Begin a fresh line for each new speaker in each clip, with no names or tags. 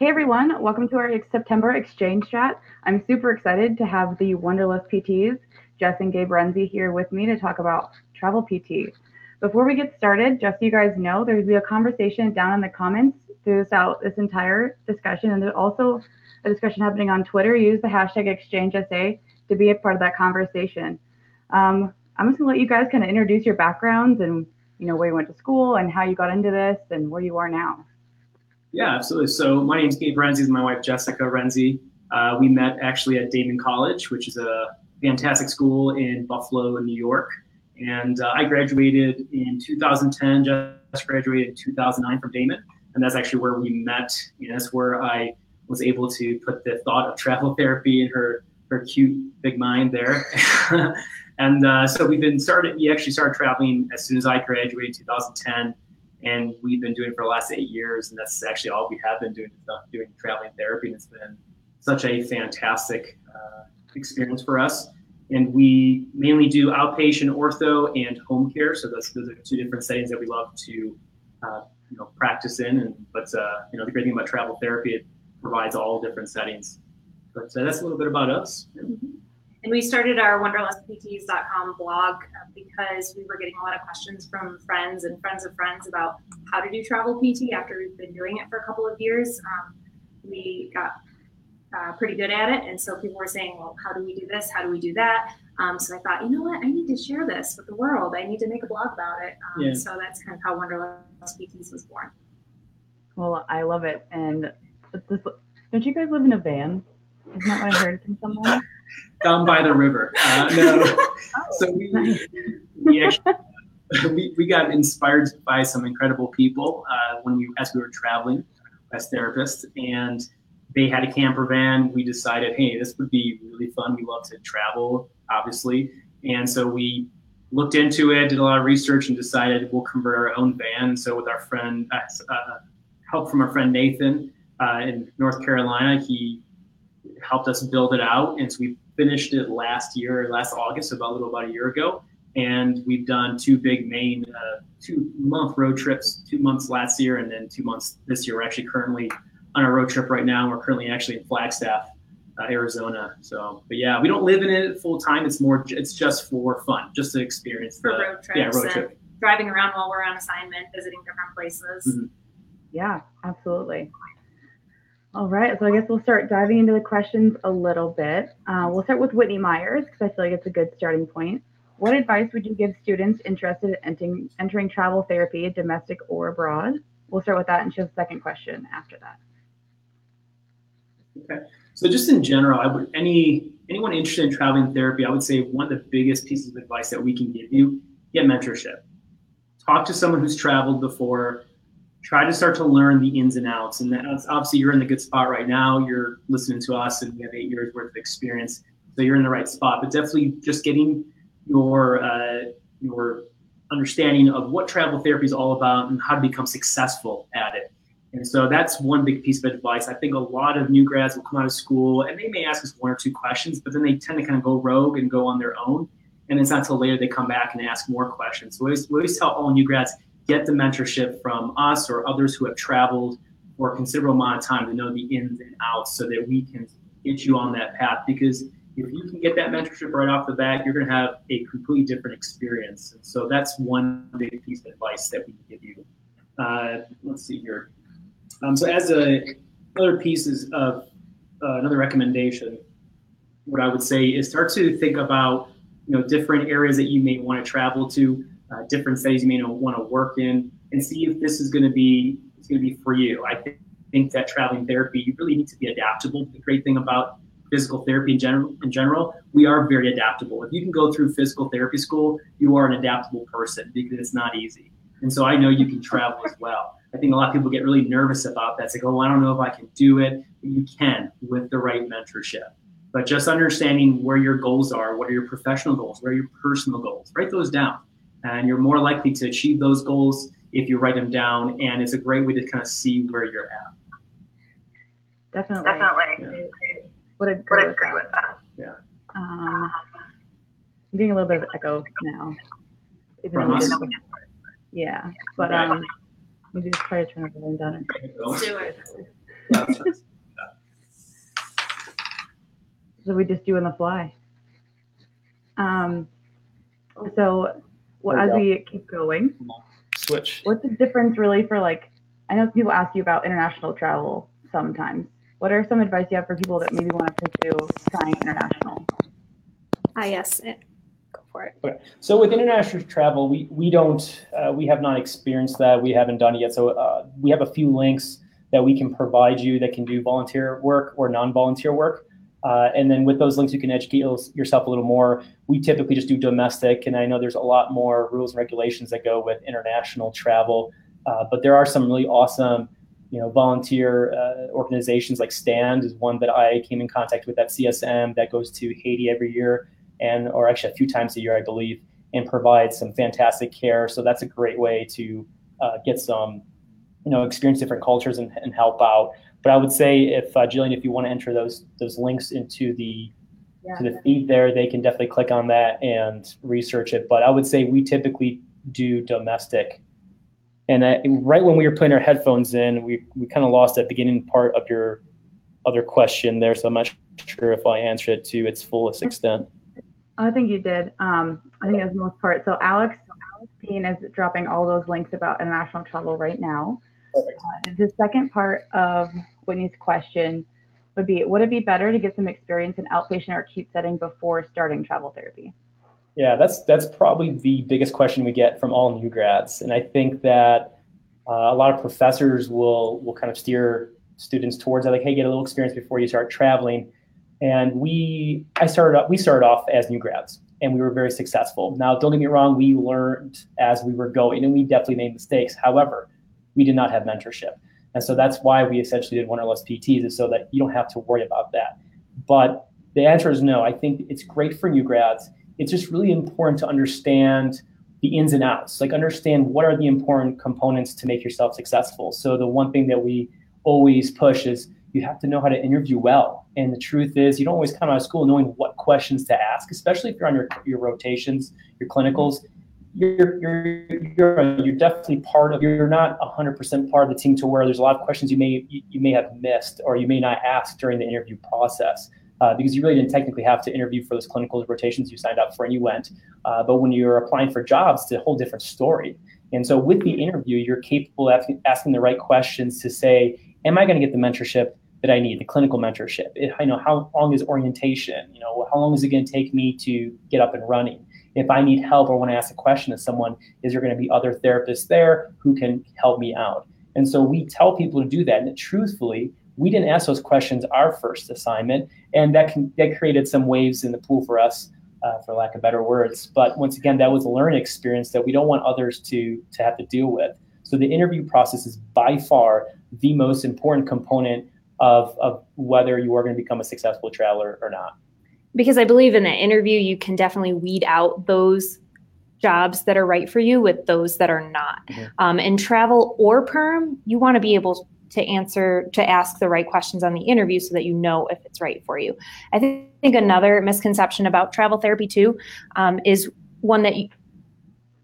Hey everyone, welcome to our September exchange chat. I'm super excited to have the Wanderlust PTs, Jess and Gabe Renzi, here with me to talk about travel PT. Before we get started, just so you guys know, there's be a conversation down in the comments throughout this entire discussion, and there's also a discussion happening on Twitter. Use the hashtag XChangeSA to be a part of that conversation. Um, I'm just gonna let you guys kind of introduce your backgrounds and you know where you went to school and how you got into this and where you are now.
Yeah, absolutely. So my name is Gabe Renzi, is my wife Jessica Renzi. Uh, we met actually at Daemen College, which is a fantastic school in Buffalo, in New York. And uh, I graduated in 2010. Jess graduated in 2009 from Daemen, and that's actually where we met. You know, that's where I was able to put the thought of travel therapy in her her cute big mind there. and uh, so we've been started. We actually started traveling as soon as I graduated in 2010 and we've been doing for the last eight years, and that's actually all we have been doing doing traveling therapy, and it's been such a fantastic uh, experience for us. And we mainly do outpatient ortho and home care, so those, those are two different settings that we love to uh, you know practice in. And but uh, you know the great thing about travel therapy, it provides all different settings. But uh, that's a little bit about us.
Mm-hmm. And we started our wanderlustpts.com blog uh, because we were getting a lot of questions from friends and friends of friends about how to do travel PT after we've been doing it for a couple of years. Um, we got uh, pretty good at it. And so people were saying, well, how do we do this? How do we do that? Um, so I thought, you know what? I need to share this with the world. I need to make a blog about it. Um, yeah. So that's kind of how Wanderlust PTs was born.
Well, I love it. And this, don't you guys live in a van? Isn't that what I heard from someone?
Down by the river. Uh, no, so we, we actually we, we got inspired by some incredible people uh, when we as we were traveling as therapists, and they had a camper van. We decided, hey, this would be really fun. We love to travel, obviously, and so we looked into it, did a lot of research, and decided we'll convert our own van. So with our friend, uh, uh help from our friend Nathan uh, in North Carolina, he helped us build it out, and so we finished it last year, last August, about a little about a year ago. And we've done two big main, uh, two month road trips, two months last year, and then two months this year. We're actually currently on a road trip right now. We're currently actually in Flagstaff, uh, Arizona. So, but yeah, we don't live in it full time. It's more, it's just for fun, just to experience
for the, road trips.
Yeah, road trip.
Driving around while we're on assignment, visiting different places. Mm-hmm.
Yeah, absolutely. All right, so I guess we'll start diving into the questions a little bit. Uh, we'll start with Whitney Myers because I feel like it's a good starting point. What advice would you give students interested in entering, entering travel therapy, domestic or abroad? We'll start with that and she has a second question after that.
Okay, so just in general, I would any anyone interested in traveling therapy, I would say one of the biggest pieces of advice that we can give you: get mentorship. Talk to someone who's traveled before try to start to learn the ins and outs. And that's obviously you're in the good spot right now. You're listening to us, and we have eight years worth of experience, so you're in the right spot. But definitely just getting your uh, your understanding of what travel therapy is all about and how to become successful at it. And so that's one big piece of advice. I think a lot of new grads will come out of school and they may ask us one or two questions, but then they tend to kind of go rogue and go on their own. And it's not until later they come back and ask more questions. So we always, we always tell all new grads, get the mentorship from us or others who have traveled for a considerable amount of time to know the ins and outs so that we can get you on that path. Because if you can get that mentorship right off the bat, you're going to have a completely different experience. And so that's one big piece of advice that we can give you. Uh, let's see here. Um, so as a other pieces of uh, another recommendation, what I would say is start to think about you know different areas that you may want to travel to uh, different studies you may want to work in, and see if this is going to be it's going to be for you. I think, think that traveling therapy, you really need to be adaptable. The great thing about physical therapy in general, in general, we are very adaptable. If you can go through physical therapy school, you are an adaptable person because it's not easy. And so I know you can travel as well. I think a lot of people get really nervous about that. It's like, oh, I don't know if I can do it. But you can with the right mentorship. But just understanding where your goals are, what are your professional goals, where are your personal goals, write those down and you're more likely to achieve those goals if you write them down and it's a great way to kind of see where you're at
definitely
definitely
yeah. what a great
agree with that
yeah
um, i'm getting a little bit of echo now
From us?
yeah but um we just try to turn everything down
Let's do it
Yeah, that's right.
So we just do on the fly. Um, so well, as
you
we keep going,
Switch.
what's the difference really for like? I know people ask you about international travel sometimes. What are some advice you have for people that maybe want to pursue trying international?
Ah, yes. eh, Go for it.
So with international travel, we we don't uh, we have not experienced that. We haven't done it yet. So uh, we have a few links that we can provide you that can do volunteer work or non-volunteer work. Uh, and then with those links, you can educate yourself a little more. We typically just do domestic, and I know there's a lot more rules and regulations that go with international travel. Uh, but there are some really awesome, you know, volunteer uh, organizations like Stand is one that I came in contact with at CSM that goes to Haiti every year, and or actually a few times a year, I believe, and provides some fantastic care. So that's a great way to uh, get some, you know, experience different cultures and, and help out. But I would say if uh, Jillian, if you want to enter those those links into the to the feed there, they can definitely click on that and research it. But I would say we typically do domestic. And uh, right when we were putting our headphones in, we, we kind of lost that beginning part of your other question there. So I'm not sure if I answered it to its fullest extent.
I think you did. Um, I think that's the most part. So Alex, Alex is dropping all those links about international travel right now. Uh, the second part of Whitney's question would be, would it be better to get some experience in outpatient or acute setting before starting travel therapy?
Yeah, that's that's probably the biggest question we get from all new grads, and I think that uh, a lot of professors will will kind of steer students towards that, like, hey, get a little experience before you start traveling. And we, I started off, we started off as new grads, and we were very successful. Now, don't get me wrong, we learned as we were going, and we definitely made mistakes. However, we did not have mentorship, and so that's why we essentially did Wanderlust PTs, is so that you don't have to worry about that. But the answer is no. I think it's great for new grads. It's just really important to understand the ins and outs. Like understand what are the important components to make yourself successful. So the one thing that we always push is you have to know how to interview well. And the truth is you don't always come out of school knowing what questions to ask especially if you're on your, your rotations your clinicals you're, you're, you're, you're definitely part of you're not 100% part of the team to where there's a lot of questions you may you, may have missed or you may not ask during the interview process uh, because you really didn't technically have to interview for those clinical rotations you signed up for and you went. Uh, but when you're applying for jobs, it's a whole different story. And so with the interview, you're capable of asking, the right questions to say, am I going to get the mentorship that I need, the clinical mentorship? It, know how long is orientation? You know, how long is it going to take me to get up and running? If I need help or want to ask a question to someone, is there going to be other therapists there who can help me out? And so we tell people to do that. And truthfully, we didn't ask those questions our first assignment, and that can, that created some waves in the pool for us, uh, for lack of better words. But once again, that was a learning experience that we don't want others to to have to deal with. So the interview process is by far the most important component of of whether you are going to become a successful traveler or not.
Because I believe in that interview, you can definitely weed out those jobs that are right for you with those that are not.
Mhm.
Um, and travel or perm, you want to be able to answer to ask the right questions on the interview so that you know if it's right for you i think, think another misconception about travel therapy too um, is one that you,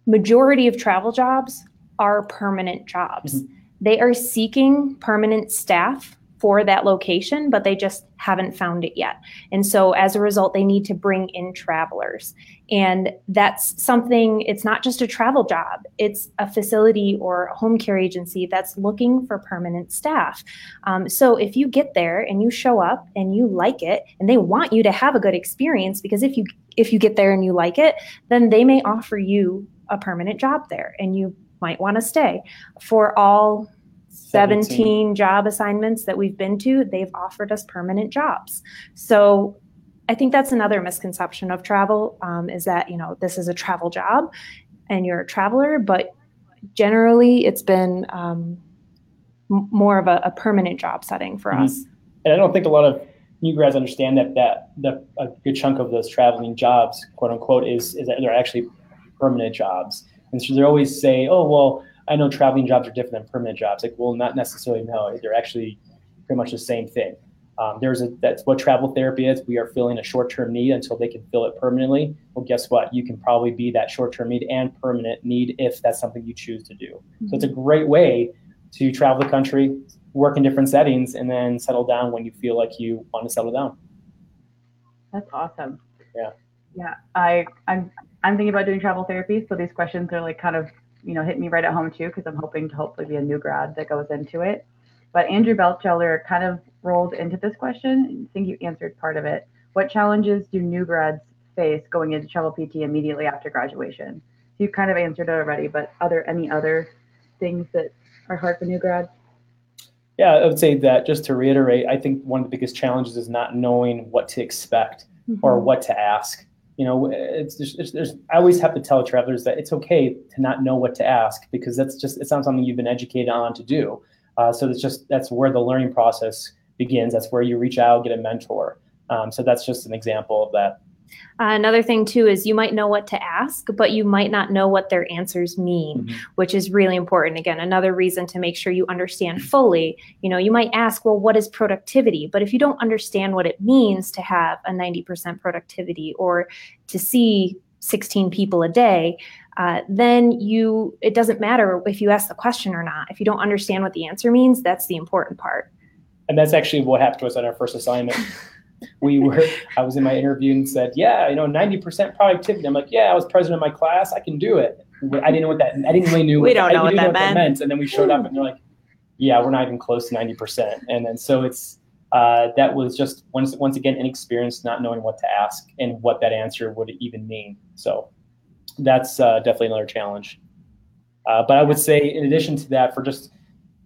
majority of travel jobs are permanent jobs they are seeking permanent staff for that location but they just haven't found it yet. And so as a result they need to bring in travelers. And that's something it's not just a travel job it's a facility or a home care agency that's looking for permanent staff. Um, so if you get there and you show up and you like it and they want you to have a good experience because if you if you get there and you like it then they may offer you a permanent job there and you might want to stay for all 17 job assignments that we've been to they've offered us permanent jobs so I think that's another misconception of travel um, is that you know this is a travel job, and you're a traveler, but generally it's been um, m- more of a, a, permanent job setting for
Mhm.
us.
And I don't think a lot of new grads understand that that that a good chunk of those traveling jobs, quote unquote, is is that they're actually permanent jobs. And so they always say, "Oh, well, I know traveling jobs are different than permanent jobs." Like, well, not necessarily. No, they're actually pretty much the same thing. Um, there's a that's what travel therapy is. We are filling a short-term need until they can fill it permanently. Well, guess what? You can probably be that short-term need and permanent need if that's something you choose to do. So it's a great way to travel the country, work in different settings, and then settle down when you feel like you want to settle down.
That's awesome.
Yeah.
Yeah. I I'm I'm thinking about doing travel therapy, so these questions are like kind of you know hit me right at home too because I'm hoping to hopefully be a new grad that goes into it. But Andrew Belcheller kind of rolled into this question. I think you answered part of it. What challenges do new grads face going into travel PT immediately after graduation? You kind of answered it already, but are there any other things that are hard for new grads?
Yeah, I would say that just to reiterate, I think one of the biggest challenges is not knowing what to expect
Mm-hmm.
or what to ask. You know, it's, it's, there's, I always have to tell travelers that it's okay to not know what to ask because that's just it's not something you've been educated on to do. Uh, so it's just that's where the learning process begins. That's where you reach out, get a mentor. Um, so that's just an example of that.
Uh, another thing too is you might know what to ask, but you might not know what their answers mean,
Mhm.
which is really important. Again, another reason to make sure you understand fully. You know, you might ask, well, what is productivity? But if you don't understand what it means to have a 90% productivity or to see 16 people a day, uh, then you it doesn't matter if you ask the question or not. If you don't understand what the answer means, that's the important part.
And that's actually what happened to us on our first assignment. we were I was in my interview and said, Yeah, you know, 90% productivity. I'm like, Yeah, I was president of my class, I can do it. But I didn't know what that I didn't really knew
We
what,
don't
I
know
didn't
what that meant.
And then we showed up and they're like, Yeah, we're not even close to 90%. And then so it's uh, that was just once once again inexperience, not knowing what to ask and what that answer would even mean. So that's uh, definitely another challenge. Uh, but I would say, in addition to that, for just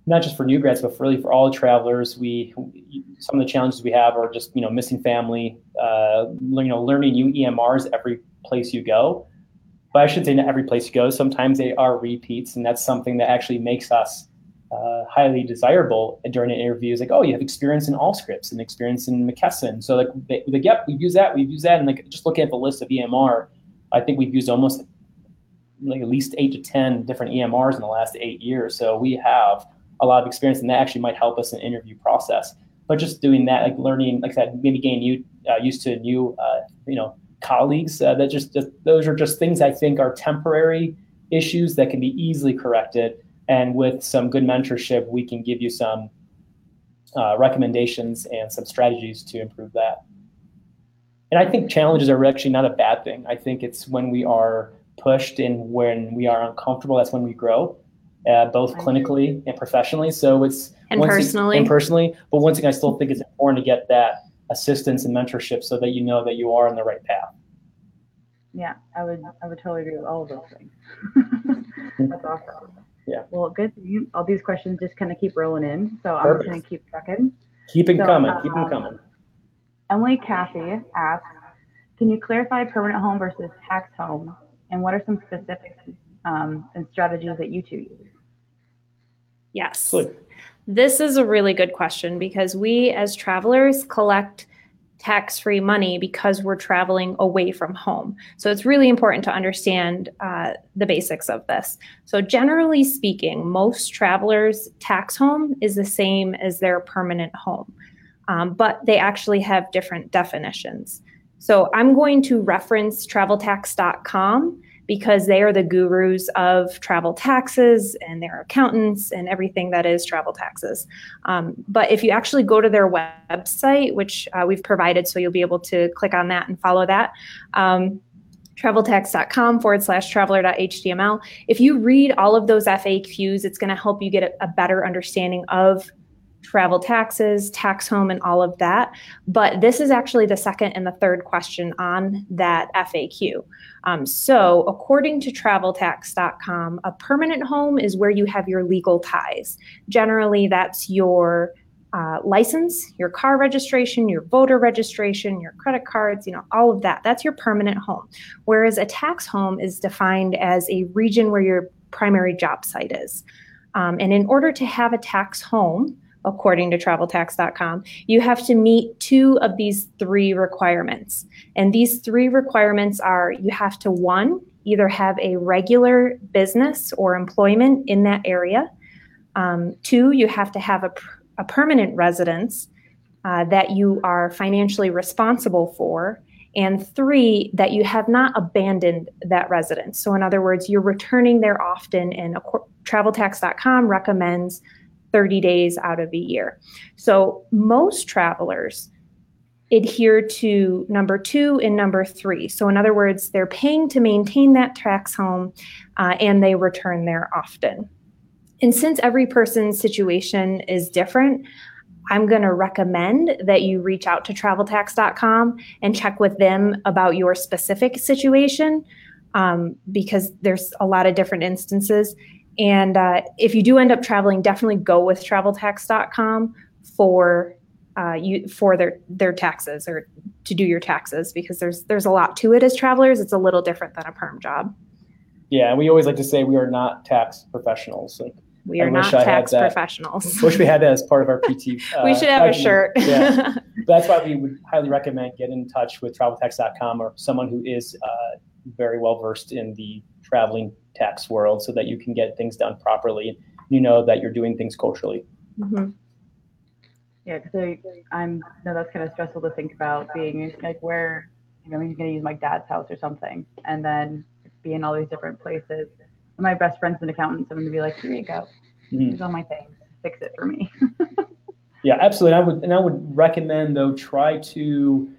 not just for new grads, but really for all travelers, we some of the challenges we have are just you know missing family, uh, you know learning new EMRs every place you go. But I should say not every place you go. Sometimes they are repeats, and that's something that actually makes us uh, highly desirable during an interview. Is like, oh, you have experience in Allscripts and experience in McKesson. So like, they, like, yep, we've used that, we've used that, and like just looking at the list of EMR, I think we've used almost like at least eight to ten different EMRs in the last eight years. So we have a lot of experience, and that actually might help us in interview process. But just doing that, like learning, like I said, maybe getting you uh, used to new, uh, you know, colleagues. Uh, that just, just those are just things I think are temporary issues that can be easily corrected. And with some good mentorship, we can give you some uh, recommendations and some strategies to improve that. And I think challenges are actually not a bad thing. I think it's when we are pushed and when we are uncomfortable, that's when we grow uh, both clinically and professionally. So it's
And
once
personally.
and personally. But once again, I still think it's important to get that assistance and mentorship so that you know that you are on the right path.
Yeah, I would I would totally agree with all of those things. That's awesome.
Yeah.
Well, good. You, all these questions just kind of keep rolling in, so I'm just gonna keep checking.
Keep it
So,
coming. Keep them
um,
coming.
Emily Cathy asks, can you clarify permanent home versus tax home, and what are some specifics um, and strategies that you two use?
Yes.
Good.
This is a really good question because we as travelers collect tax free money because we're traveling away from home. So it's really important to understand uh, the basics of this. So, generally speaking, most travelers' tax home is the same as their permanent home, um, but they actually have different definitions. So, I'm going to reference traveltax.com because they are the gurus of travel taxes and their accountants and everything that is travel taxes. Um, but if you actually go to their website, which uh, we've provided, so you'll be able to click on that and follow that. Um, traveltax.com forward slash traveler.html. If you read all of those FAQs, it's going to help you get a, a better understanding of travel taxes, tax home, and all of that. But this is actually the second and the third question on that FAQ. Um, so, according to traveltax.com, a permanent home is where you have your legal ties. Generally, that's your uh, license, your car registration, your voter registration, your credit cards, you know, all of that. That's your permanent home. Whereas a tax home is defined as a region where your primary job site is. Um, and in order to have a tax home, according to traveltax.com, you have to meet two of these three requirements. And these three requirements are you have to, one, either have a regular business or employment in that area. Um, two, you have to have a, a permanent residence uh, that you are financially responsible for. And three, that you have not abandoned that residence. So, in other words, you're returning there often, and traveltax.com recommends 30 days out of a year. So most travelers adhere to number two and number three. So, in other words, they're paying to maintain that tax home uh, and they return there often. And since every person's situation is different, I'm going to recommend that you reach out to traveltax.com and check with them about your specific situation um, because there's a lot of different instances. And uh, if you do end up traveling, definitely go with traveltax.com for uh, you for their their taxes or to do your taxes because there's there's a lot to it as travelers. It's a little different than a perm job.
Yeah, and we always like to say we are not tax professionals. Like,
we are not tax professionals.
Wish we had that as part of our PT.
Uh, we should have a shirt.
yeah. That's why we would highly recommend getting in touch with traveltax.com or someone who is uh, very well versed in the traveling tax world so that you can get things done properly. You know that you're doing things culturally.
Mm-hmm.
Yeah, because I'm no, that's kind of stressful to think about being like where you know I'm going to use my dad's house or something, and then be in all these different places. And my best friend's an accountant, so I'm going to be like, here you go, mm-hmm. here's all my things, fix it for me.
yeah, absolutely. And I would and I would recommend though try to.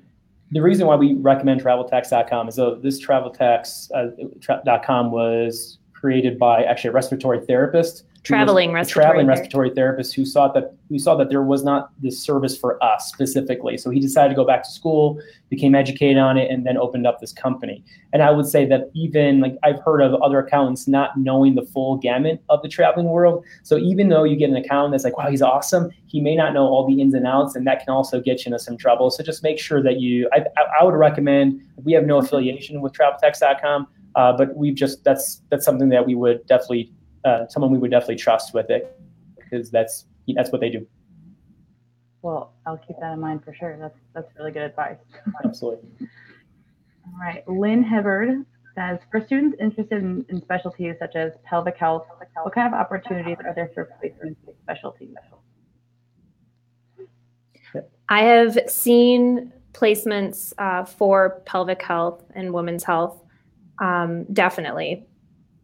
The reason why we recommend TravelTax.com is though this TravelTax.com uh, was created by actually a respiratory therapist
traveling respiratory
traveling respiratory therapist who saw that who saw that there was not this service for us specifically. So he decided to go back to school, became educated on it, and then opened up this company. And I would say that even like I've heard of other accountants not knowing the full gamut of the traveling world. So even though you get an accountant that's like, wow, he's awesome, he may not know all the ins and outs, and that can also get you into some trouble. So just make sure that you. I, I would recommend. We have no affiliation with TravelTax.com. Uh, but we've just that's that's something that we would definitely uh, someone we would definitely trust with it because that's that's what they do.
Well, I'll keep that in mind for sure. That's that's really good advice.
Absolutely.
All right, Lynn Hibbard says for students interested in, in specialties such as pelvic health, what kind of opportunities are there for placements in specialties?
I have seen placements uh, for pelvic health and women's health. Um, definitely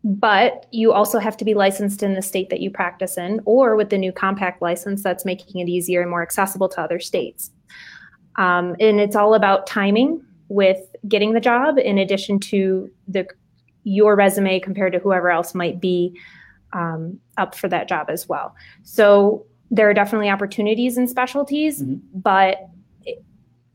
but you also have to be licensed in the state that you practice in or with the new compact license that's making it easier and more accessible to other states um, and it's all about timing with getting the job in addition to the your resume compared to whoever else might be um, up for that job as well so there are definitely opportunities in specialties mm-hmm. but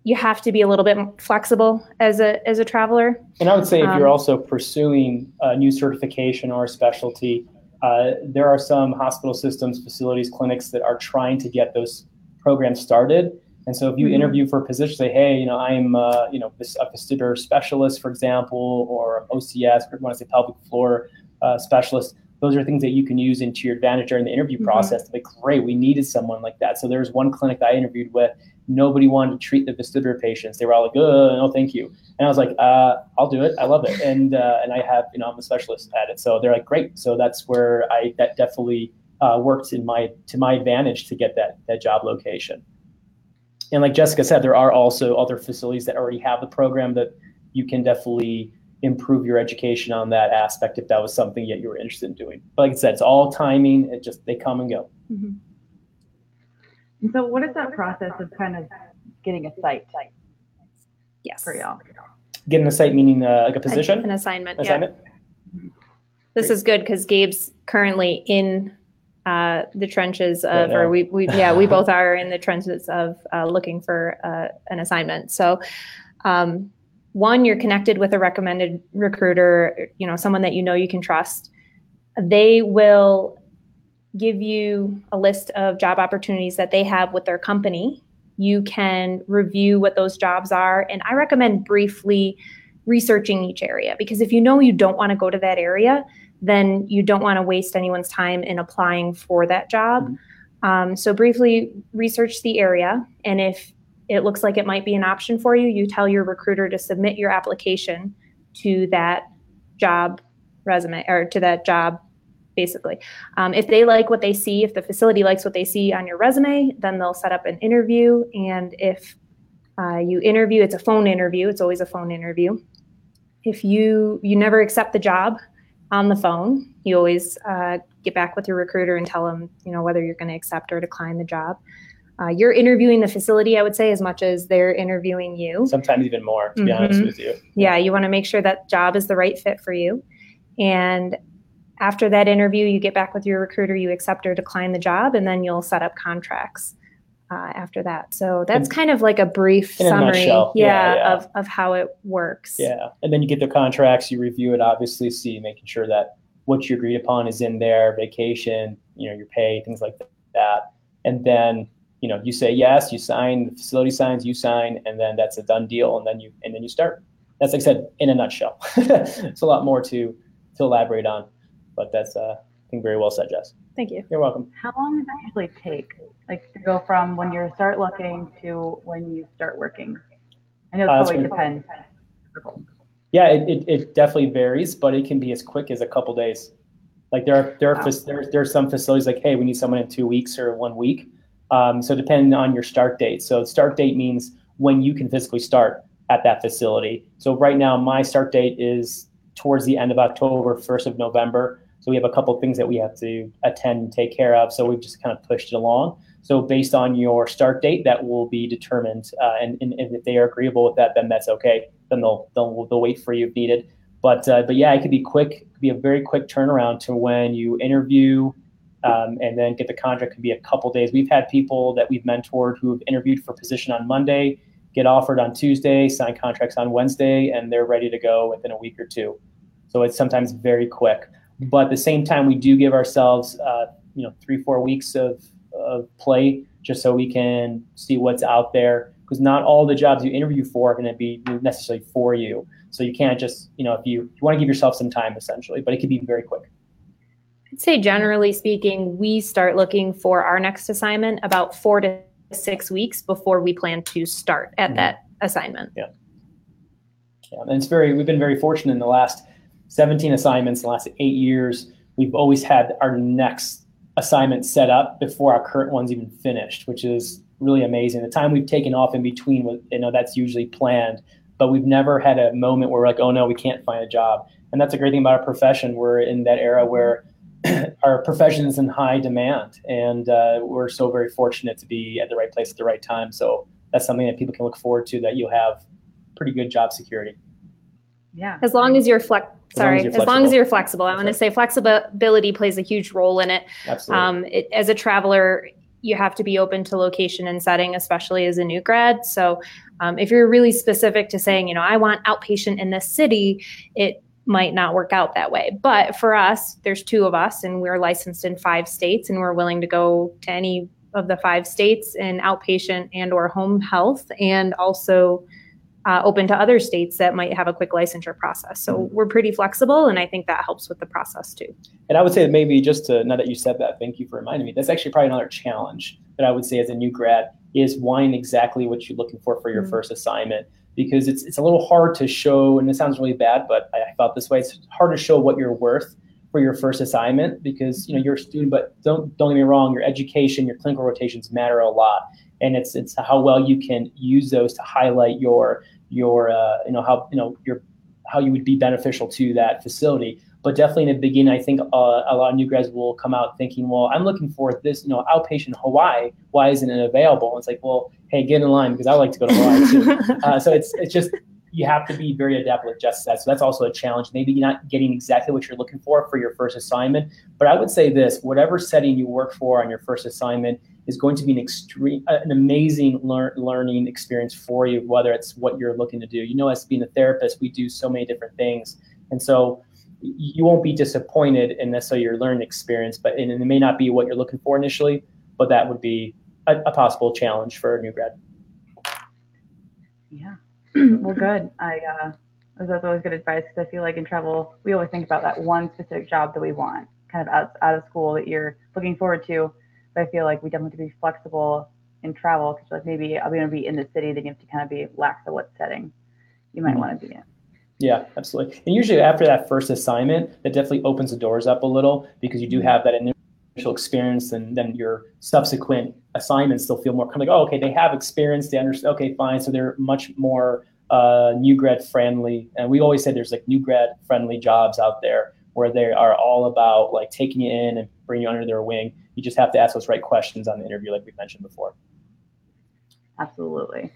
you have to be a little bit flexible as a as a traveler.
And I would say if um, you're also pursuing a new certification or a specialty, uh, there are some hospital systems, facilities, clinics that are trying to get those programs started. And so if you mm-hmm. interview for a position, say, hey, you know, I'm, uh, you know, a vestibular specialist, for example, or OCS, or want to say pelvic floor uh, specialist. Those are things that you can use into your advantage during the interview mm-hmm. process. To be great, we needed someone like that. So there's one clinic that I interviewed with, nobody wanted to treat the vestibular patients. They were all like, "Oh, no, thank you." And I was like, uh, "I'll do it. I love it." And uh, and I have, you know, I'm a specialist at it. So they're like, "Great." So that's where I that definitely uh, worked in my to my advantage to get that that job location. And like Jessica said, there are also other facilities that already have the program that you can definitely improve your education on that aspect if that was something that you were interested in doing. But like I said, it's all timing. It just they come and go.
Mm-hmm.
And so, what is that process of kind of getting a site?
Yes.
For y'all.
Getting a site meaning uh, like a position?
An assignment.
assignment?
Yeah. This Great. is good because Gabe's currently in uh, the trenches of, or we, we, yeah, we both are in the trenches of uh, looking for uh, an assignment. So, um, one, you're connected with a recommended recruiter, you know, someone that you know you can trust. They will give you a list of job opportunities that they have with their company. You can review what those jobs are. And I recommend briefly researching each area because if you know you don't want to go to that area, then you don't want to waste anyone's time in applying for that job. Mm-hmm. Um, so, briefly research the area. And if it looks like it might be an option for you, you tell your recruiter to submit your application to that job resume or to that job basically. Um, if they like what they see, if the facility likes what they see on your resume, then they'll set up an interview. And if uh, you interview, it's a phone interview. It's always a phone interview. If you you never accept the job, on the phone. You always uh, get back with your recruiter and tell them, you know, whether you're going to accept or decline the job. Uh, you're interviewing the facility, I would say, as much as they're interviewing you.
Sometimes even more, to be
Mhm.
honest with you.
Yeah, you want to make sure that job is the right fit for you. And after that interview, you get back with your recruiter, you accept or decline the job, and then you'll set up contracts uh, after that. So that's
In-
kind of like a brief
in a
summary,
yeah,
yeah,
yeah.
Of, of how it works.
Yeah, and then you get the contracts, you review it, obviously, see making sure that what you agreed upon is in there, vacation, you know, your pay, things like that, and then you know you say yes, you sign, the facility signs, you sign, and then that's a done deal, and then you and then you start. That's like I said in a nutshell. it's a lot more to to elaborate on, but that's uh, I think very well said, Jess.
Thank you.
You're welcome.
How long does that usually take? Like to go from when you start looking to when you start working? I know it
Uh, that's
probably
when-
depends.
Yeah, it, it, it definitely varies, but it can be as quick as a couple days. Like there are there are
Wow.
there, there are some facilities like, hey, we need someone in two weeks or one week. Um, so depending on your start date. So start date means when you can physically start at that facility. So right now, my start date is towards the end of October, first of November. So we have a couple things that we have to attend and take care of. So we've just kind of pushed it along. So based on your start date, that will be determined, uh, and, and, and if they are agreeable with that, then that's okay. Then they'll they'll, they'll wait for you if needed. But uh, but yeah, it could be quick. It could be a very quick turnaround to when you interview, um, and then get the contract. Could be a couple days. We've had people that we've mentored who have interviewed for position on Monday, get offered on Tuesday, sign contracts on Wednesday, and they're ready to go within a week or two. So it's sometimes very quick. But at the same time, we do give ourselves uh, you know three four weeks of of play just so we can see what's out there because not all the jobs you interview for are going to be necessarily for you. So you can't just, you know, if you, you want to give yourself some time essentially, but it could be very quick.
I'd say generally speaking, we start looking for our next assignment about four to six weeks before we plan to start at
Mhm.
that assignment.
Yeah. Yeah, and it's very, we've been very fortunate in the last 17 assignments, in the last eight years, we've always had our next assignment set up before our current one's even finished, which is really amazing. The time we've taken off in between, you know, that's usually planned, but we've never had a moment where we're like, oh no, we can't find a job. And that's a great thing about our profession. We're in that era where our profession is in high demand, and uh, we're so very fortunate to be at the right place at the right time. So that's something that people can look forward to. That you'll have pretty good job security.
Yeah.
As long as you're flex,
As long as
sorry, as long as you're flexible. I want to say flexibility plays a huge role in it.
Absolutely.
Um, it, as a traveler, you have to be open to location and setting, especially as a new grad. So, um, if you're really specific to saying, you know, I want outpatient in this city, it might not work out that way. But for us, there's two of us, and we're licensed in five states, and we're willing to go to any of the five states in outpatient and or home health, and also uh, open to other states that might have a quick licensure process. So we're pretty flexible, and I think that helps with the process too.
And I would say that maybe just to, now that you said that, thank you for reminding me. That's actually probably another challenge that I would say as a new grad is wanting exactly what you're looking for for your
Mhm.
first assignment because it's it's a little hard to show, and it sounds really bad, but I, I felt this way. It's hard to show what you're worth for your first assignment because you know you're a student, but don't don't get me wrong, your education, your clinical rotations matter a lot, and it's it's how well you can use those to highlight your your uh, you know how you know your how you would be beneficial to that facility but definitely in the beginning, I think uh, a lot of new grads will come out thinking, well, I'm looking for this, you know, outpatient Hawaii. Why isn't it available? And it's like, well, hey, get in line because I like to go to Hawaii too. uh, so it's it's just you have to be very adept with just that. So that's also a challenge. Maybe you're not getting exactly what you're looking for for your first assignment. But I would say this: whatever setting you work for on your first assignment is going to be an extreme, uh, an amazing lear- learning experience for you. Whether it's what you're looking to do, you know, as being a therapist, we do so many different things, and so you won't be disappointed in necessarily your learning experience. But and it may not be what you're looking for initially, but that would be a, a possible challenge for a new grad.
Yeah. Well, good. I uh, that's always good advice because I feel like in travel we always think about that one specific job that we want, kind of out, out of school that you're looking forward to. But I feel like we definitely have to be flexible in travel because like maybe I'm going to be in the city, then you have to kind of be lax of what setting you might
Mhm.
want to be in.
Yeah, absolutely. And usually after that first assignment, that definitely opens the doors up a little because you do have that initial experience, and then your subsequent assignments they'll feel more kind of like, oh, okay, they have experience, they understand. Okay, fine. So they're much more uh, new grad friendly, and we always say there's like new grad friendly jobs out there where they are all about like taking you in and bringing you under their wing. You just have to ask those right questions on the interview, like we mentioned before.
Absolutely.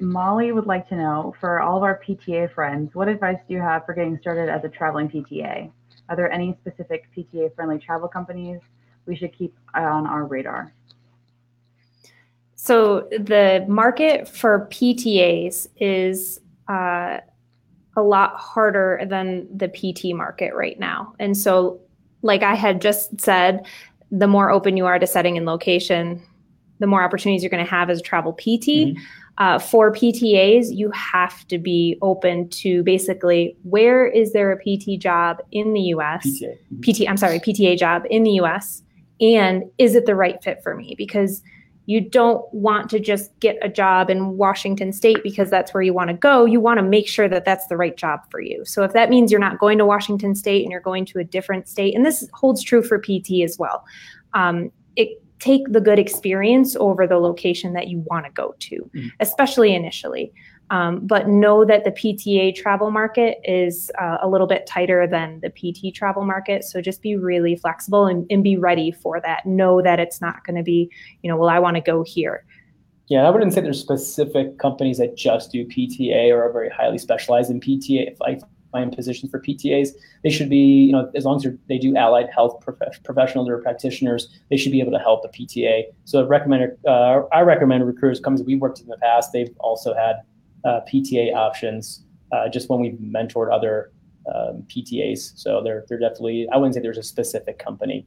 Molly would like to know for all of our PTA friends, what advice do you have for getting started as a traveling PTA? Are there any specific PTA friendly travel companies we should keep on our radar?
So the market for PTAs is uh, a lot harder than the PT market right now. And so, like I had just said, the more open you are to setting and location, the more opportunities you're going to have as a travel PT. Mm-hmm. Uh, for PTAs, you have to be open to basically where is there a PT job in the US? PTA. PT, I'm sorry, PTA job in the US, and is it the right fit for me? Because you don't want to just get a job in Washington state because that's where you want to go. You want to make sure that that's the right job for you. So if that means you're not going to Washington state and you're going to a different state, and this holds true for PT as well, um, it take the good experience over the location that you want to go to, mm-hmm. especially initially. Um, but know that the PTA travel market is uh, a little bit tighter than the PT travel market. So just be really flexible and, and be ready for that. Know that it's not going to be, you know, well, I want to go here.
Yeah, I wouldn't say there's specific companies that just do PTA or are very highly specialized in PTA. If Find positions for PTAs, they should be, you know, as long as they do allied health prof- professionals or practitioners, they should be able to help a PTA. So I recommend, uh, I recommend recruiters companies we've worked in the past. They've also had uh, PTA options uh, just when we've mentored other um, PTAs. So they're, they're definitely, I wouldn't say there's a specific company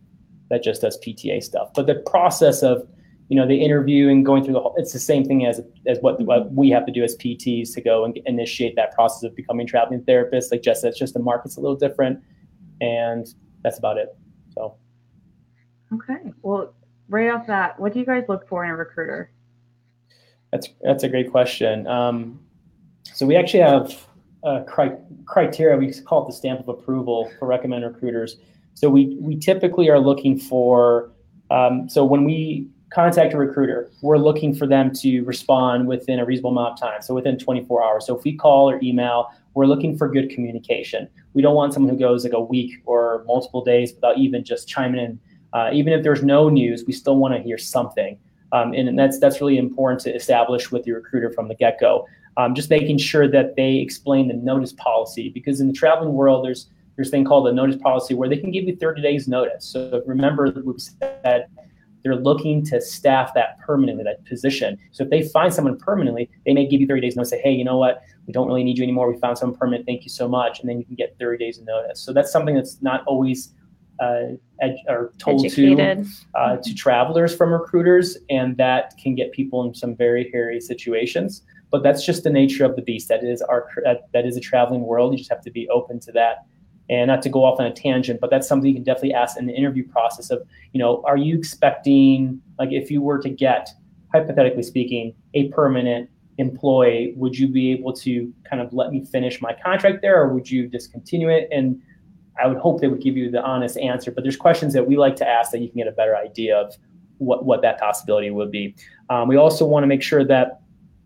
that just does PTA stuff, but the process of, you know, the interview and going through the whole, it's the same thing as, as what, what we have to do as PTs to go and initiate that process of becoming traveling therapists. Like Jess said, it's just the market's a little different and that's about it. So.
Okay. Well, right off that, what do you guys look for in a recruiter?
That's that's a great question. Um, so we actually have a cri- criteria. We call it the stamp of approval for recommend recruiters. So we we typically are looking for. Um, so when we contact a recruiter, we're looking for them to respond within a reasonable amount of time. So within 24 hours. So if we call or email, we're looking for good communication. We don't want someone who goes like a week or multiple days without even just chiming in. Uh, even if there's no news, we still want to hear something. Um, and that's that's really important to establish with the recruiter from the get-go. Um, just making sure that they explain the notice policy because in the traveling world, there's there's thing called a notice policy where they can give you 30 days notice. So remember that we said they're looking to staff that permanently, that position. So if they find someone permanently, they may give you 30 days notice, say, hey, you know what, we don't really need you anymore. We found someone permanent. Thank you so much. And then you can get 30 days of notice. So that's something that's not always uh, ed- or told Educated. to uh, to travelers from recruiters, and that can get people in some very hairy situations. But that's just the nature of the beast. That is our that is a traveling world. You just have to be open to that, and not to go off on a tangent. But that's something you can definitely ask in the interview process. Of you know, are you expecting like if you were to get hypothetically speaking a permanent employee, would you be able to kind of let me finish my contract there, or would you discontinue it? And I would hope they would give you the honest answer, but there's questions that we like to ask that you can get a better idea of what, what that possibility would be. Um, we also want to make sure that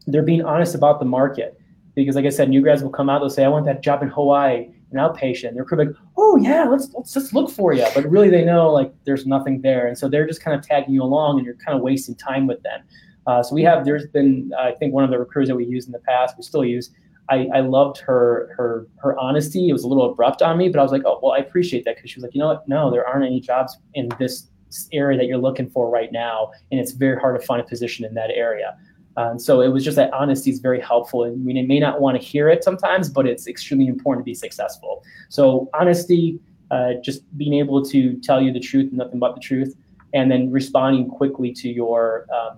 they're being honest about the market because, like I said, new grads will come out, they'll say, I want that job in Hawaii, an outpatient. They're like, oh, yeah, let's, let's just look for you. But really, they know like there's nothing there. And so they're just kind of tagging you along and you're kind of wasting time with them. Uh, so we have, there's been, I think one of the recruiters that we used in the past, we still use, I, I loved her her her honesty. It was a little abrupt on me, but I was like, oh well, I appreciate that because she was like, you know what? No, there aren't any jobs in this area that you're looking for right now, and it's very hard to find a position in that area. Um, so it was just that honesty is very helpful, and we may not want to hear it sometimes, but it's extremely important to be successful. So honesty, uh, just being able to tell you the truth and nothing but the truth, and then responding quickly to your um,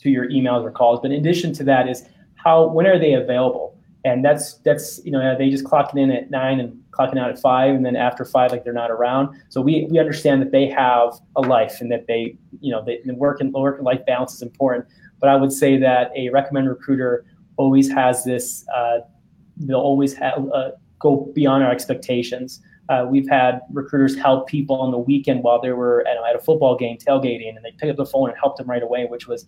to your emails or calls. But in addition to that, is how when are they available? And that's that's you know they just clocking in at nine and clocking out at five, and then after five like they're not around. So we we understand that they have a life and that they you know they, the work and work and life balance is important. But I would say that a recommend recruiter always has this. Uh, they'll always have uh, go beyond our expectations. Uh, we've had recruiters help people on the weekend while they were at, at, a football game tailgating, and they pick up the phone and help them right away, which was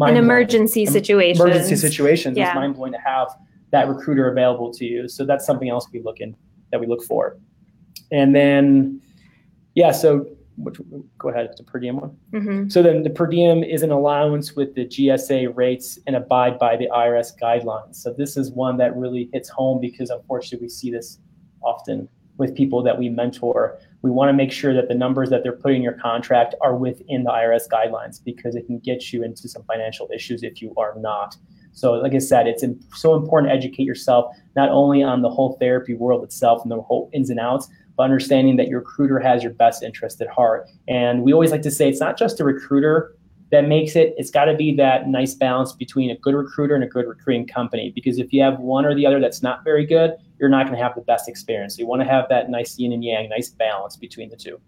an emergency situation.
Emergency situations. Yeah. It's mind blowing to have that recruiter available to you. So that's something else we look in that we look for. and then, yeah, so which, go ahead, it's a per diem one.
Mhm.
So then the per diem is an allowance with the GSA rates and abide by the IRS guidelines. So this is one that really hits home because unfortunately we see this often with people that we mentor. We want to make sure that the numbers that they're putting in your contract are within the IRS guidelines because it can get you into some financial issues if you are not. So, like I said, it's so important to educate yourself not only on the whole therapy world itself and the whole ins and outs, but understanding that your recruiter has your best interest at heart. And we always like to say it's not just a recruiter that makes it, it's got to be that nice balance between a good recruiter and a good recruiting company. Because if you have one or the other that's not very good, you're not going to have the best experience. So you want to have that nice yin and yang, nice balance between the two.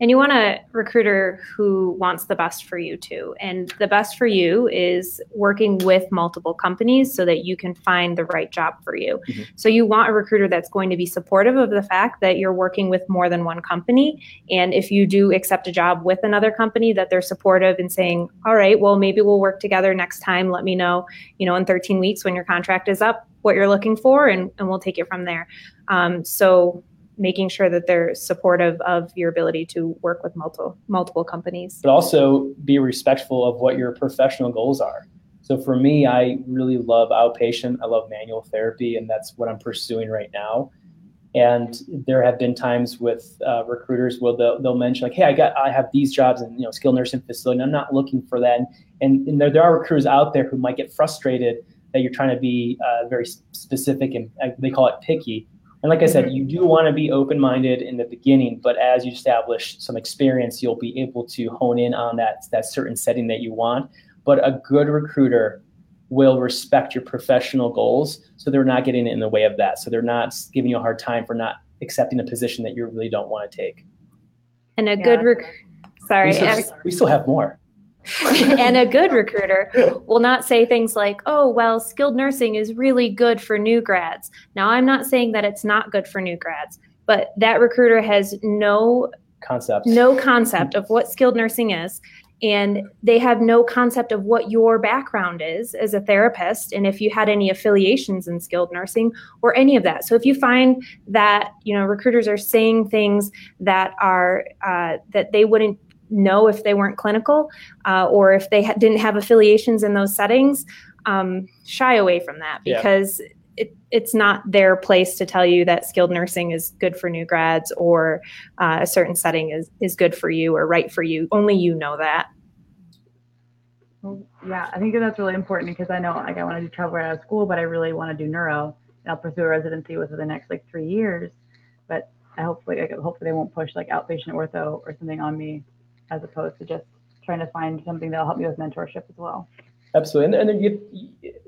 And you want a recruiter who wants the best for you too. And the best for you is working with multiple companies so that you can find the right job for you.
Mhm.
So you want a recruiter that's going to be supportive of the fact that you're working with more than one company. And if you do accept a job with another company, that they're supportive and saying, all right, well, maybe we'll work together next time. Let me know, you know, in 13 weeks when your contract is up, what you're looking for, and, and we'll take it from there. Um, so making sure that they're supportive of your ability to work with multiple multiple companies.
but also be respectful of what your professional goals are. So for me, I really love outpatient. I love manual therapy, and that's what I'm pursuing right now. And there have been times with uh, recruiters where they'll, they'll mention like, "Hey, I got I have these jobs in you know skilled nursing facility. And I'm not looking for that." And, and there, there are recruiters out there who might get frustrated that you're trying to be uh, very specific and uh, they call it picky. And like I said, mm-hmm. you do want to be open minded in the beginning, but as you establish some experience, you'll be able to hone in on that, that certain setting that you want. But a good recruiter will respect your professional goals. So they're not getting in the way of that. So they're not giving you a hard time for not accepting a position that you really don't want to take.
And a
Yeah.
good rec- sorry,
we, still, we still have more.
and a good recruiter will not say things like, "Oh, well, skilled nursing is really good for new grads." Now, I'm not saying that it's not good for new grads, but that recruiter has no
Concepts.
no concept of what skilled nursing is and they have no concept of what your background is as a therapist and if you had any affiliations in skilled nursing or any of that so if you find that you know recruiters are saying things that are uh, that they wouldn't know if they weren't clinical uh, or if they ha- didn't have affiliations in those settings um, shy away from that
Yeah.
because it, it's not their place to tell you that skilled nursing is good for new grads or uh, a certain setting is, is good for you or right for you. Only you know that.
Well, yeah, I think that's really important because I know like I want to do travel right out of school, but I really want to do neuro. And I'll pursue a residency within the next like three years. But I hopefully, like, hopefully they won't push like outpatient ortho or something on me, as opposed to just trying to find something that'll help me with mentorship as well.
Absolutely, and, and you,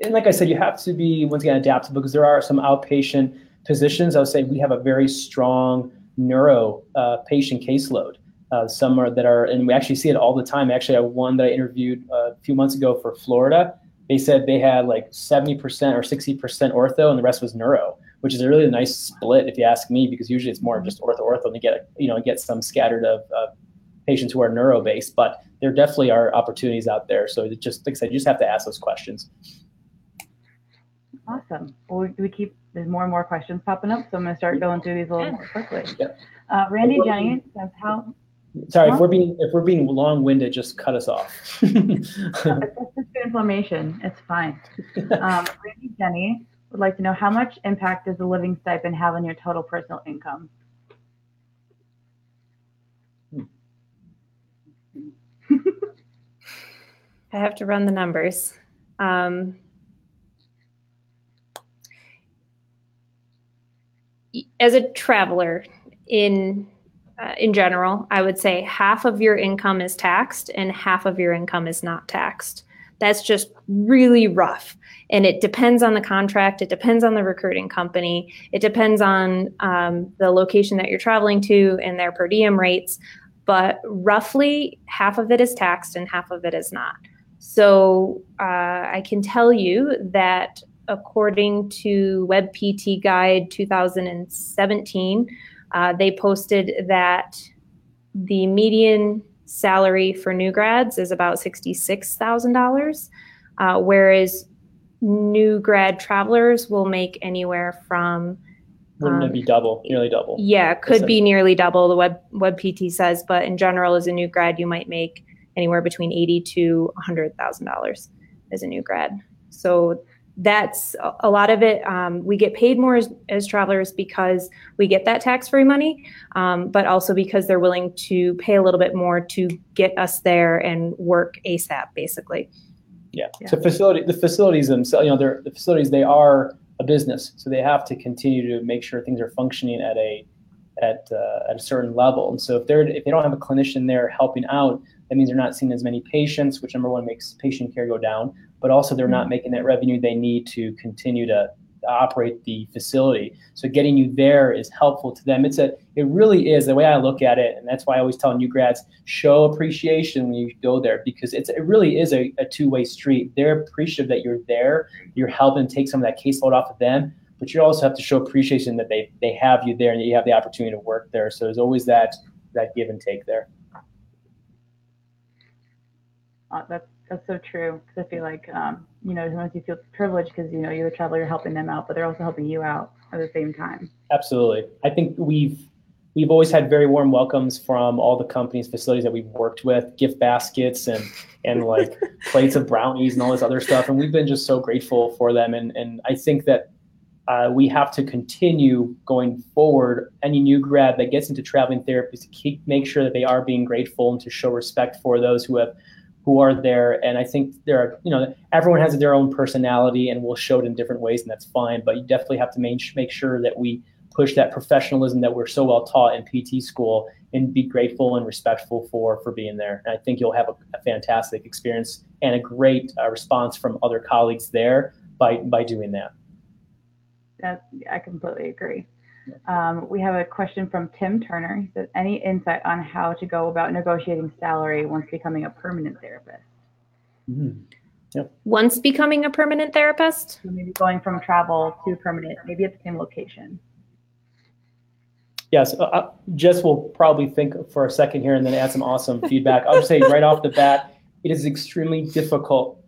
and like I said, you have to be once again adaptable because there are some outpatient positions. I would say we have a very strong neuro uh, patient caseload. Uh, some are that are, and we actually see it all the time. Actually, I one that I interviewed uh, a few months ago for Florida. They said they had like seventy percent or sixty percent ortho, and the rest was neuro, which is a really nice split if you ask me, because usually it's more just ortho ortho, and you get you know get some scattered of uh, patients who are neuro based, but there definitely are opportunities out there. So it just like I said, you just have to ask those questions.
Awesome. Well, we, we keep there's more and more questions popping up, so I'm gonna start going through these a little more quickly.
Yeah.
Uh, Randy Jenny says how
Sorry,
Huh?
if we're being if we're being long winded, just cut us off.
it's just inflammation. It's fine. Um, Randy Jenny would like to know how much impact does the living stipend have on your total personal income?
I have to run the numbers. Um, as a traveler in uh, in general, I would say half of your income is taxed and half of your income is not taxed. That's just really rough. And it depends on the contract. It depends on the recruiting company. It depends on um, the location that you're traveling to and their per diem rates. But roughly half of it is taxed and half of it is not. So uh, I can tell you that according to WebPT Guide 2017, uh, they posted that the median salary for new grads is about $66,000, uh, whereas new grad travelers will make anywhere from
Wouldn't
Um,
it be double, nearly double?
Yeah, could be nearly double the web web PT says, but in general, as a new grad, you might make anywhere between eighty to hundred thousand dollars as a new grad. So that's a- lot of it. Um, we get paid more as, as travelers because we get that tax free money, um, but also because they're willing to pay a little bit more to get us there and work ASAP, basically.
Yeah.
Yeah.
So facility, the facilities themselves, you know, they're the facilities. They are a business, so they have to continue to make sure things are functioning at a at uh, at a certain level. And so if they're if they don't have a clinician there helping out, that means they're not seeing as many patients, which number one makes patient care go down. But also they're not mm-hmm. making that revenue they need to continue to operate the facility. So getting you there is helpful to them. It's a it really is the way I look at it, and that's why I always tell new grads show appreciation when you go there because it's it really is a, a two way street. They're appreciative that you're there, you're helping take some of that caseload off of them, but you also have to show appreciation that they they have you there and that you have the opportunity to work there. So there's always that that give and take there.
Uh, that's that's so true because I feel like um, you know sometimes you feel privileged because you know you're the traveler, you're helping them out, but they're also helping you out at the same time.
Absolutely. I think we've we've always had very warm welcomes from all the companies, facilities that we've worked with, gift baskets and and like plates of brownies and all this other stuff. And we've been just so grateful for them. And and I think that uh, we have to continue going forward. Any new grad that gets into traveling therapy to keep make sure that they are being grateful and to show respect for those who have who are there. And I think there are, you know, everyone has their own personality and will show it in different ways, and that's fine. But you definitely have to make, make sure that we push that professionalism that we're so well taught in PT school and be grateful and respectful for for being there. And I think you'll have a, a fantastic experience and a great uh, response from other colleagues there by by doing that.
That I completely agree. Um, we have a question from Tim Turner. He says, "Any insight on how to go about negotiating salary once becoming a permanent therapist?
Once becoming a permanent therapist,
So maybe going from travel to permanent, maybe at the same location."
Yes, uh, uh, Jess will probably think for a second here and then add some awesome feedback. I'll just say right off the bat, it is extremely difficult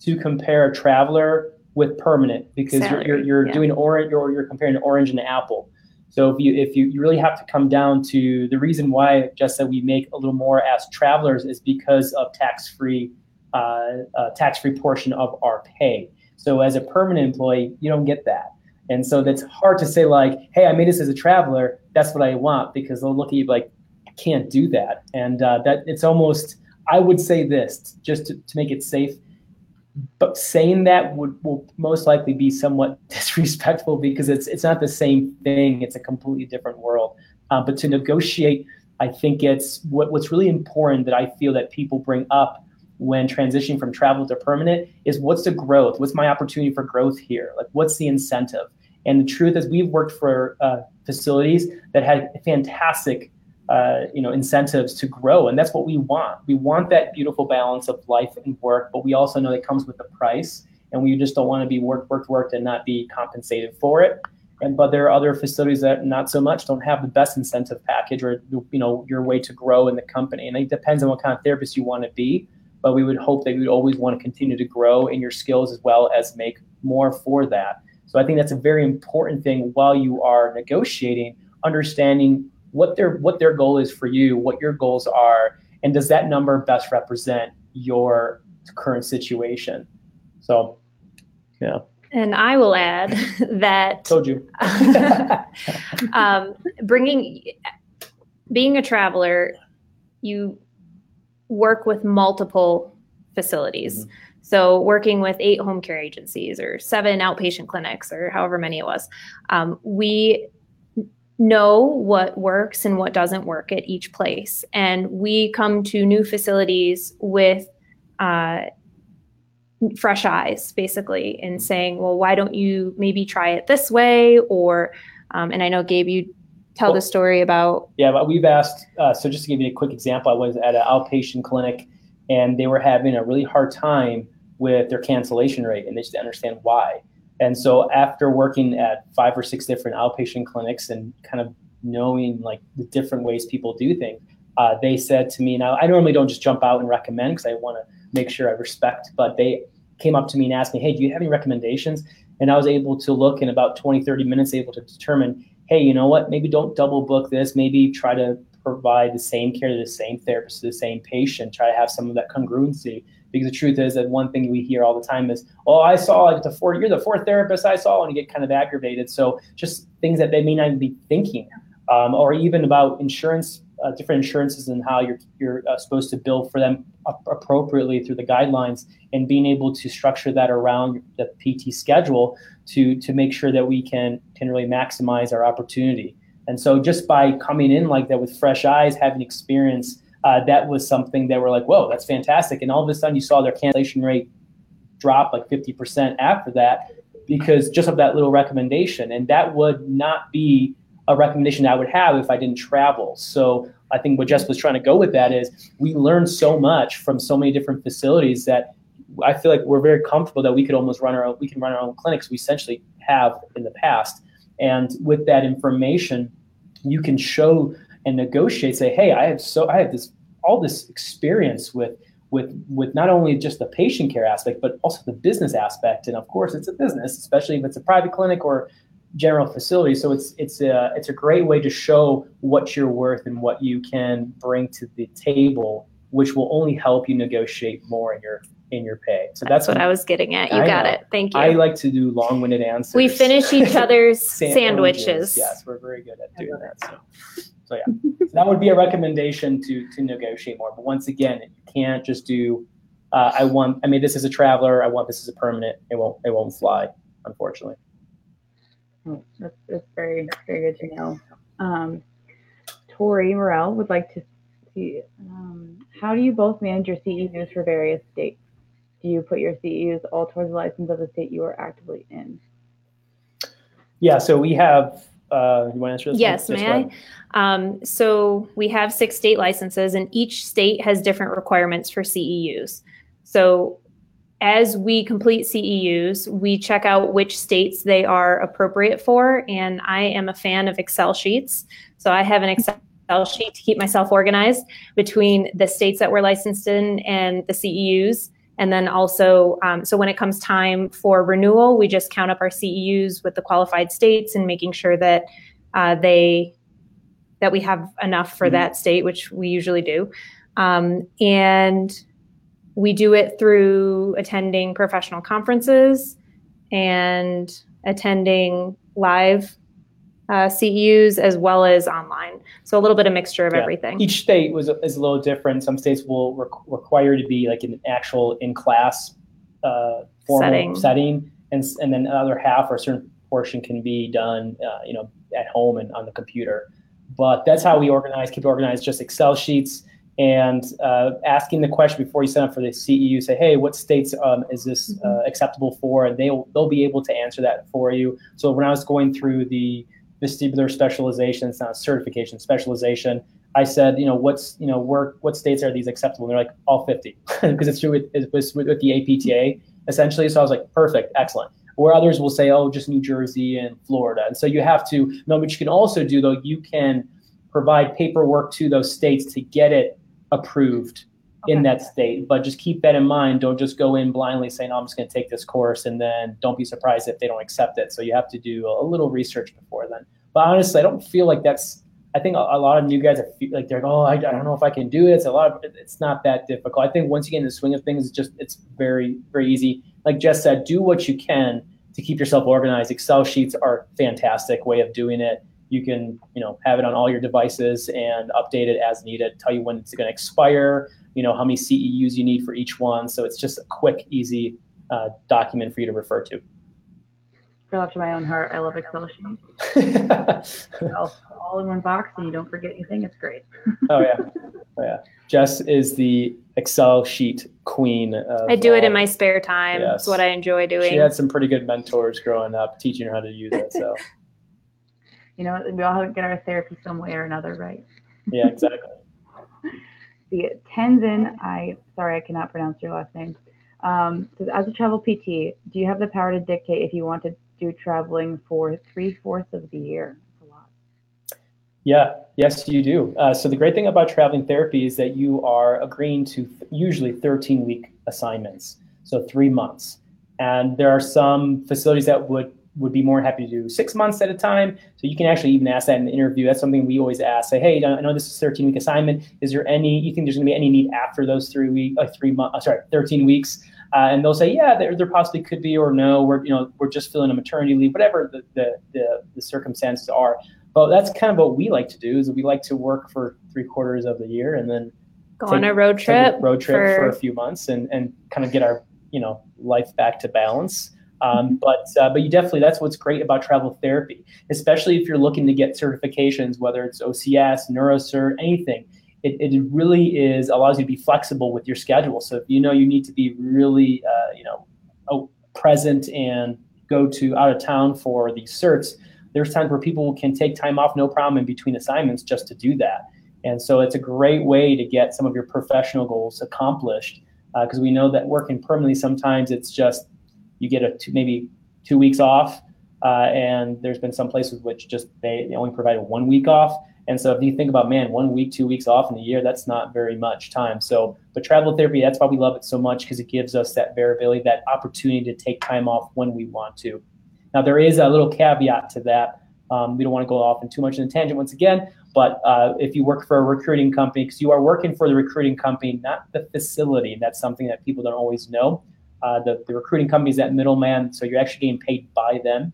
to compare a traveler with permanent because you're, you're, you're
yeah.
doing orange or you're comparing orange and apple. So if you if you, you really have to come down to the reason why just that we make a little more as travelers is because of tax free uh, uh, tax free portion of our pay. So as a permanent employee, you don't get that. And so that's hard to say like, hey, I made this as a traveler. That's what I want because they'll look at you like, I can't do that. And uh, that it's almost, I would say this just to, to make it safe. But saying that would will most likely be somewhat disrespectful because it's it's not the same thing. It's a completely different world. Uh, but to negotiate, I think it's what, what's really important that I feel that people bring up when transitioning from travel to permanent is what's the growth? What's my opportunity for growth here? Like, what's the incentive? And the truth is, we've worked for uh, facilities that had fantastic, uh, you know, incentives to grow, and that's what we want. We want that beautiful balance of life and work, but we also know it comes with a price, and we just don't want to be worked, worked, worked, and not be compensated for it. And but there are other facilities that not so much don't have the best incentive package or you know your way to grow in the company, and it depends on what kind of therapist you want to be but we would hope that you would always want to continue to grow in your skills as well as make more for that. So I think that's a very important thing while you are negotiating, understanding what their what their goal is for you, what your goals are, and does that number best represent your current situation. So yeah,
and I will add that
told you.
um, bringing being a traveler you work with multiple facilities so working with eight home care agencies or seven outpatient clinics or however many it was um, we know what works and what doesn't work at each place and we come to new facilities with uh, fresh eyes basically and saying well why don't you maybe try it this way or um, and i know gabe you tell
Well-
the story about
Yeah, but we've asked. Uh, so just to give you a quick example, I was at an outpatient clinic, and they were having a really hard time with their cancellation rate, and they just understand why. And so after working at five or six different outpatient clinics and kind of knowing like the different ways people do things, uh, they said to me, now I normally don't just jump out and recommend because I want to make sure I respect, but they came up to me and asked me, hey, do you have any recommendations? And I was able to look in about 20, 30 minutes, able to determine, hey, you know what? Maybe don't double book this. Maybe try to provide the same care to the same therapist to the same patient. Try to have some of that congruency. Because the truth is that one thing we hear all the time is, "Oh, I saw like the fourth. You're the fourth therapist I saw," and you get kind of aggravated. So just things that they may not even be thinking, um, or even about insurance, uh, different insurances and how you're you're uh, supposed to bill for them appropriately through the guidelines, and being able to structure that around the PT schedule to to make sure that we can can really maximize our opportunity. And so just by coming in like that with fresh eyes, having experience uh, that was something that were like, whoa, that's fantastic. And all of a sudden you saw their cancellation rate drop like 50% after that because just of that little recommendation. And that would not be a recommendation I would have if I didn't travel. So I think what Jess was trying to go with that is we learned so much from so many different facilities that I feel like we're very comfortable that we could almost run our own, we can run our own clinics. We essentially have in the past. And with that information, you can show and negotiate say hey i have so i have this all this experience with with with not only just the patient care aspect but also the business aspect and of course it's a business especially if it's a private clinic or general facility so it's it's a it's a great way to show what you're worth and what you can bring to the table which will only help you negotiate more in your in your pay. So
that's, that's what I was getting at. You I got know. it. Thank you.
I like to do long-winded answers.
We finish each other's sandwiches.
Yes, we're very good at doing that. So, so yeah, so that would be a recommendation to to negotiate more. But once again, you can't just do. Uh, I want. I mean, this is a traveler. I want this as a permanent. It won't. It won't fly, unfortunately.
Oh, that's, that's very very good to know. Um, Tori Morel would like to see. Um, how do you both manage your CEUs for various states? do you put your CEUs all towards the license of the state you are actively in?
Yeah, so we have. Uh, you want to answer this?
Yes, may I? Um, so we have six state licenses, and each state has different requirements for CEUs. So as we complete CEUs, we check out which states they are appropriate for. And I am a fan of Excel sheets. So I have an Excel sheet to keep myself organized between the states that we're licensed in and the CEUs. And then also, um, so when it comes time for renewal, we just count up our CEUs with the qualified states and making sure that uh, they that we have enough for mm-hmm. that state, which we usually do. Um, and we do it through attending professional conferences and attending live uh, CEUs as well as online. So a little bit of mixture of yeah. everything.
Each state was is a little different. Some states will re- require to be like an actual in class uh, setting. setting, and and then another half or a certain portion can be done, uh, you know, at home and on the computer. But that's how we organize, keep organized, just Excel sheets and uh, asking the question before you sign up for the CEU. Say, hey, what states um, is this mm-hmm. uh, acceptable for? And they'll they'll be able to answer that for you. So when I was going through the vestibular specialization, it's not certification, specialization. I said, you know, what's, you know, where, what states are these acceptable? And they're like, all 50, because it's true with, it was with, with the APTA essentially. So I was like, perfect, excellent. Where others will say, oh, just New Jersey and Florida. And so you have to know what you can also do, though, you can provide paperwork to those states to get it approved okay. in that state. But just keep that in mind. Don't just go in blindly saying, oh, I'm just going to take this course and then don't be surprised if they don't accept it. So you have to do a little research before then. But honestly, I don't feel like that's. I think a, a lot of new guys are feel like they're oh I, I don't know if I can do it. It's a lot of it's not that difficult. I think once you get in the swing of things, it's just it's very very easy. Like Jess said, do what you can to keep yourself organized. Excel sheets are fantastic way of doing it. You can you know have it on all your devices and update it as needed. Tell you when it's going to expire. You know how many CEUs you need for each one. So it's just a quick, easy uh, document for you to refer to.
Go after my own heart. I love Excel sheets. all, all in one box, and you don't forget anything. It's great.
oh yeah, oh yeah. Jess is the Excel sheet queen.
I do it in my spare time. Yes. It's what I enjoy doing.
She had some pretty good mentors growing up, teaching her how to use it. So.
You know, we all have to get our therapy some way or another, right?
Yeah, exactly.
the Tenzin, I sorry, I cannot pronounce your last name. Um, says, as a travel PT, do you have the power to dictate if you want to do traveling for three fourths of the year. That's a lot.
Yeah, yes, you do. Uh, so the great thing about traveling therapy is that you are agreeing to th- usually 13 week assignments, so three months. And there are some facilities that would would be more happy to do six months at a time. So you can actually even ask that in the interview. That's something we always ask. Say, hey, I know this is a 13 week assignment. Is there any? You think there's going to be any need after those three week, uh, three months? Uh, sorry, 13 weeks. Uh, and they'll say, yeah, there, there possibly could be, or no, we're you know we're just filling a maternity leave, whatever the the, the, the circumstances are. But that's kind of what we like to do. Is we like to work for three quarters of the year and then
go on a road trip,
a road trip for, for a few months, and and kind of get our you know life back to balance. Um, but uh, but you definitely that's what's great about travel therapy, especially if you're looking to get certifications, whether it's OCS, NeuroCert, anything. It, it really is allows you to be flexible with your schedule. So if you know you need to be really uh, you know present and go to out of town for these certs, there's times where people can take time off no problem in between assignments just to do that. And so it's a great way to get some of your professional goals accomplished because uh, we know that working permanently sometimes it's just you get a two, maybe two weeks off, uh, and there's been some places which just they, they only provided one week off. And so if you think about man, one week, two weeks off in a year, that's not very much time. So, but travel therapy, that's why we love it so much because it gives us that variability, that opportunity to take time off when we want to. Now there is a little caveat to that. Um, we don't want to go off in too much in a tangent once again, but uh, if you work for a recruiting company, because you are working for the recruiting company, not the facility, that's something that people don't always know. Uh, the, the recruiting company is that middleman, so you're actually getting paid by them.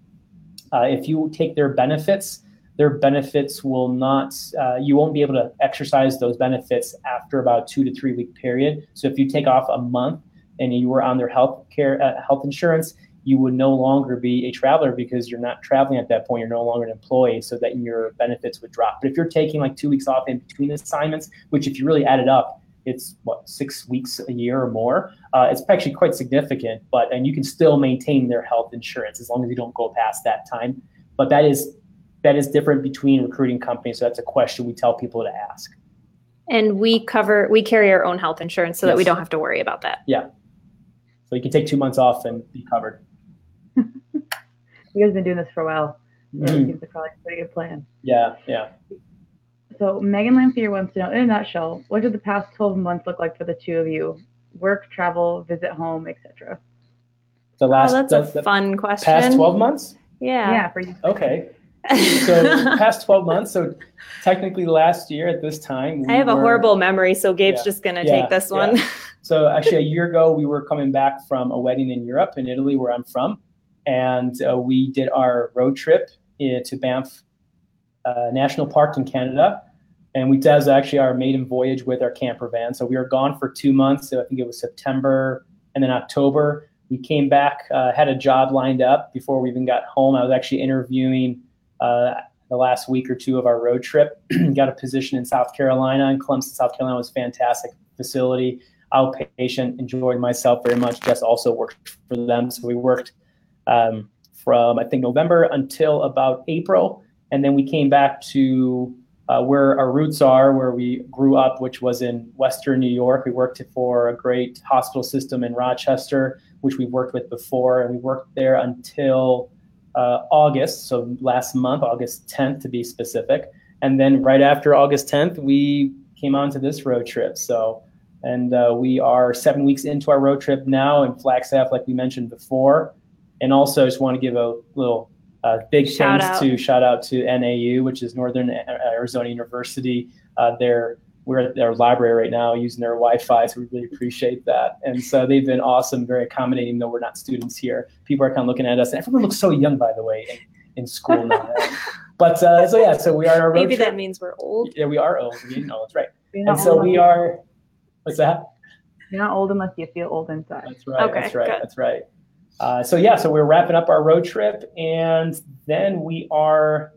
Uh, if you take their benefits, their benefits will not, uh, you won't be able to exercise those benefits after about two to three week period. So if you take off a month and you were on their health care, uh, health insurance, you would no longer be a traveler because you're not traveling at that point. You're no longer an employee, so that your benefits would drop. But if you're taking like two weeks off in between assignments, which if you really add it up, it's what six weeks a year or more. Uh, it's actually quite significant, but and you can still maintain their health insurance as long as you don't go past that time. But that is that is different between recruiting companies. So that's a question we tell people to ask.
And we cover we carry our own health insurance so yes. that we don't have to worry about that.
Yeah. So you can take two months off and be covered
you guys have been doing this for a while. Mm-hmm. Yeah, seems like probably a pretty good plan.
Yeah, yeah.
So Megan Lamphere wants to know, in a nutshell, what did the past 12 months look like for the two of you? Work, travel, visit home, etc.
The last.
Oh, that's the, a fun question.
Past 12 months.
Yeah.
Yeah, for you.
Okay. so past 12 months so technically last year at this time
we i have were, a horrible memory so gabe's yeah, just gonna yeah, take this one yeah.
so actually a year ago we were coming back from a wedding in europe in italy where i'm from and uh, we did our road trip to Banff uh, National Park in Canada. And we that actually our maiden voyage with our camper van. So we were gone for two months. So I think it was September and then October. We came back, uh, had a job lined up before we even got home. I was actually interviewing uh, the last week or two of our road trip. got a position in South Carolina, and Clemson, South Carolina was fantastic facility. Outpatient, enjoyed myself very much. Jess also worked for them, so we worked um, from I think November until about April, and then we came back to uh, where our roots are, where we grew up, which was in Western New York. We worked for a great hospital system in Rochester, which we've worked with before, and we worked there until uh, August, so last month, August 10th to be specific. And then right after August 10th, we came on to this road trip. So, and uh, we are seven weeks into our road trip now in Flagstaff, like we mentioned before. And also, I just want to give a little uh, big shout thanks out. to shout out to NAU, which is Northern Arizona University. Uh, they're we're at their library right now using their Wi-Fi, so we really appreciate that. And so they've been awesome, very accommodating. Though we're not students here, people are kind of looking at us. And everyone looks so young, by the way, in, in school now. but uh, so yeah, so we are.
Maybe
trip.
that means we're old.
Yeah, we are old. We know that's right. And so we are. What's that?
You're not old unless you feel old inside.
That's right. Okay, that's right. Good. That's right. Uh, so yeah, so we're wrapping up our road trip, and then we are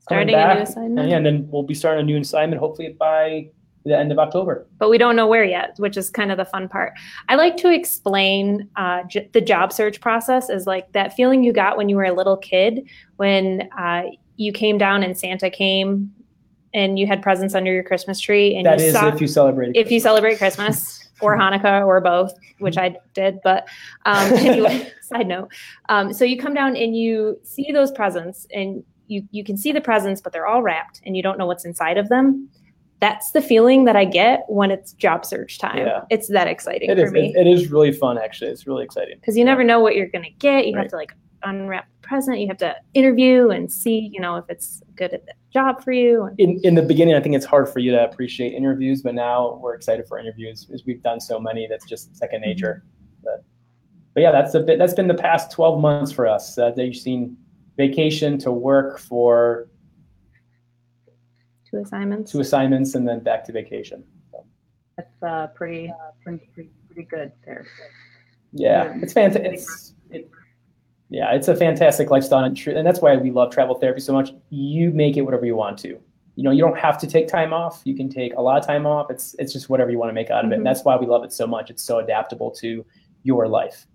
starting back, a new assignment.
And, yeah, and then we'll be starting a new assignment hopefully by the end of October.
But we don't know where yet, which is kind of the fun part. I like to explain uh, j- the job search process as like that feeling you got when you were a little kid, when uh, you came down and Santa came and you had presents under your Christmas tree. And
that
you
is
saw,
if you celebrate.
If you celebrate Christmas. or Hanukkah or both, which I did. But um, anyway, side note. Um, so you come down and you see those presents, and you you can see the presents, but they're all wrapped, and you don't know what's inside of them. That's the feeling that I get when it's job search time. Yeah. It's that exciting
it
for
is,
me.
It, it is really fun, actually. It's really exciting
because you never know what you're gonna get. You right. have to like unwrap present. You have to interview and see, you know, if it's good at the job for you.
In in the beginning, I think it's hard for you to appreciate interviews, but now we're excited for interviews because we've done so many that's just second mm-hmm. nature. But, but yeah, that's a bit. That's been the past twelve months for us. Uh, that you've seen vacation to work for
two assignments,
two assignments, and then back to vacation. So.
That's uh, pretty, uh, pretty pretty good there.
Yeah, it's fantastic. It's, it, yeah, it's a fantastic lifestyle, and, and that's why we love travel therapy so much. You make it whatever you want to. You know, you don't have to take time off. You can take a lot of time off. It's it's just whatever you want to make out of it. Mm-hmm. And that's why we love it so much. It's so adaptable to your life.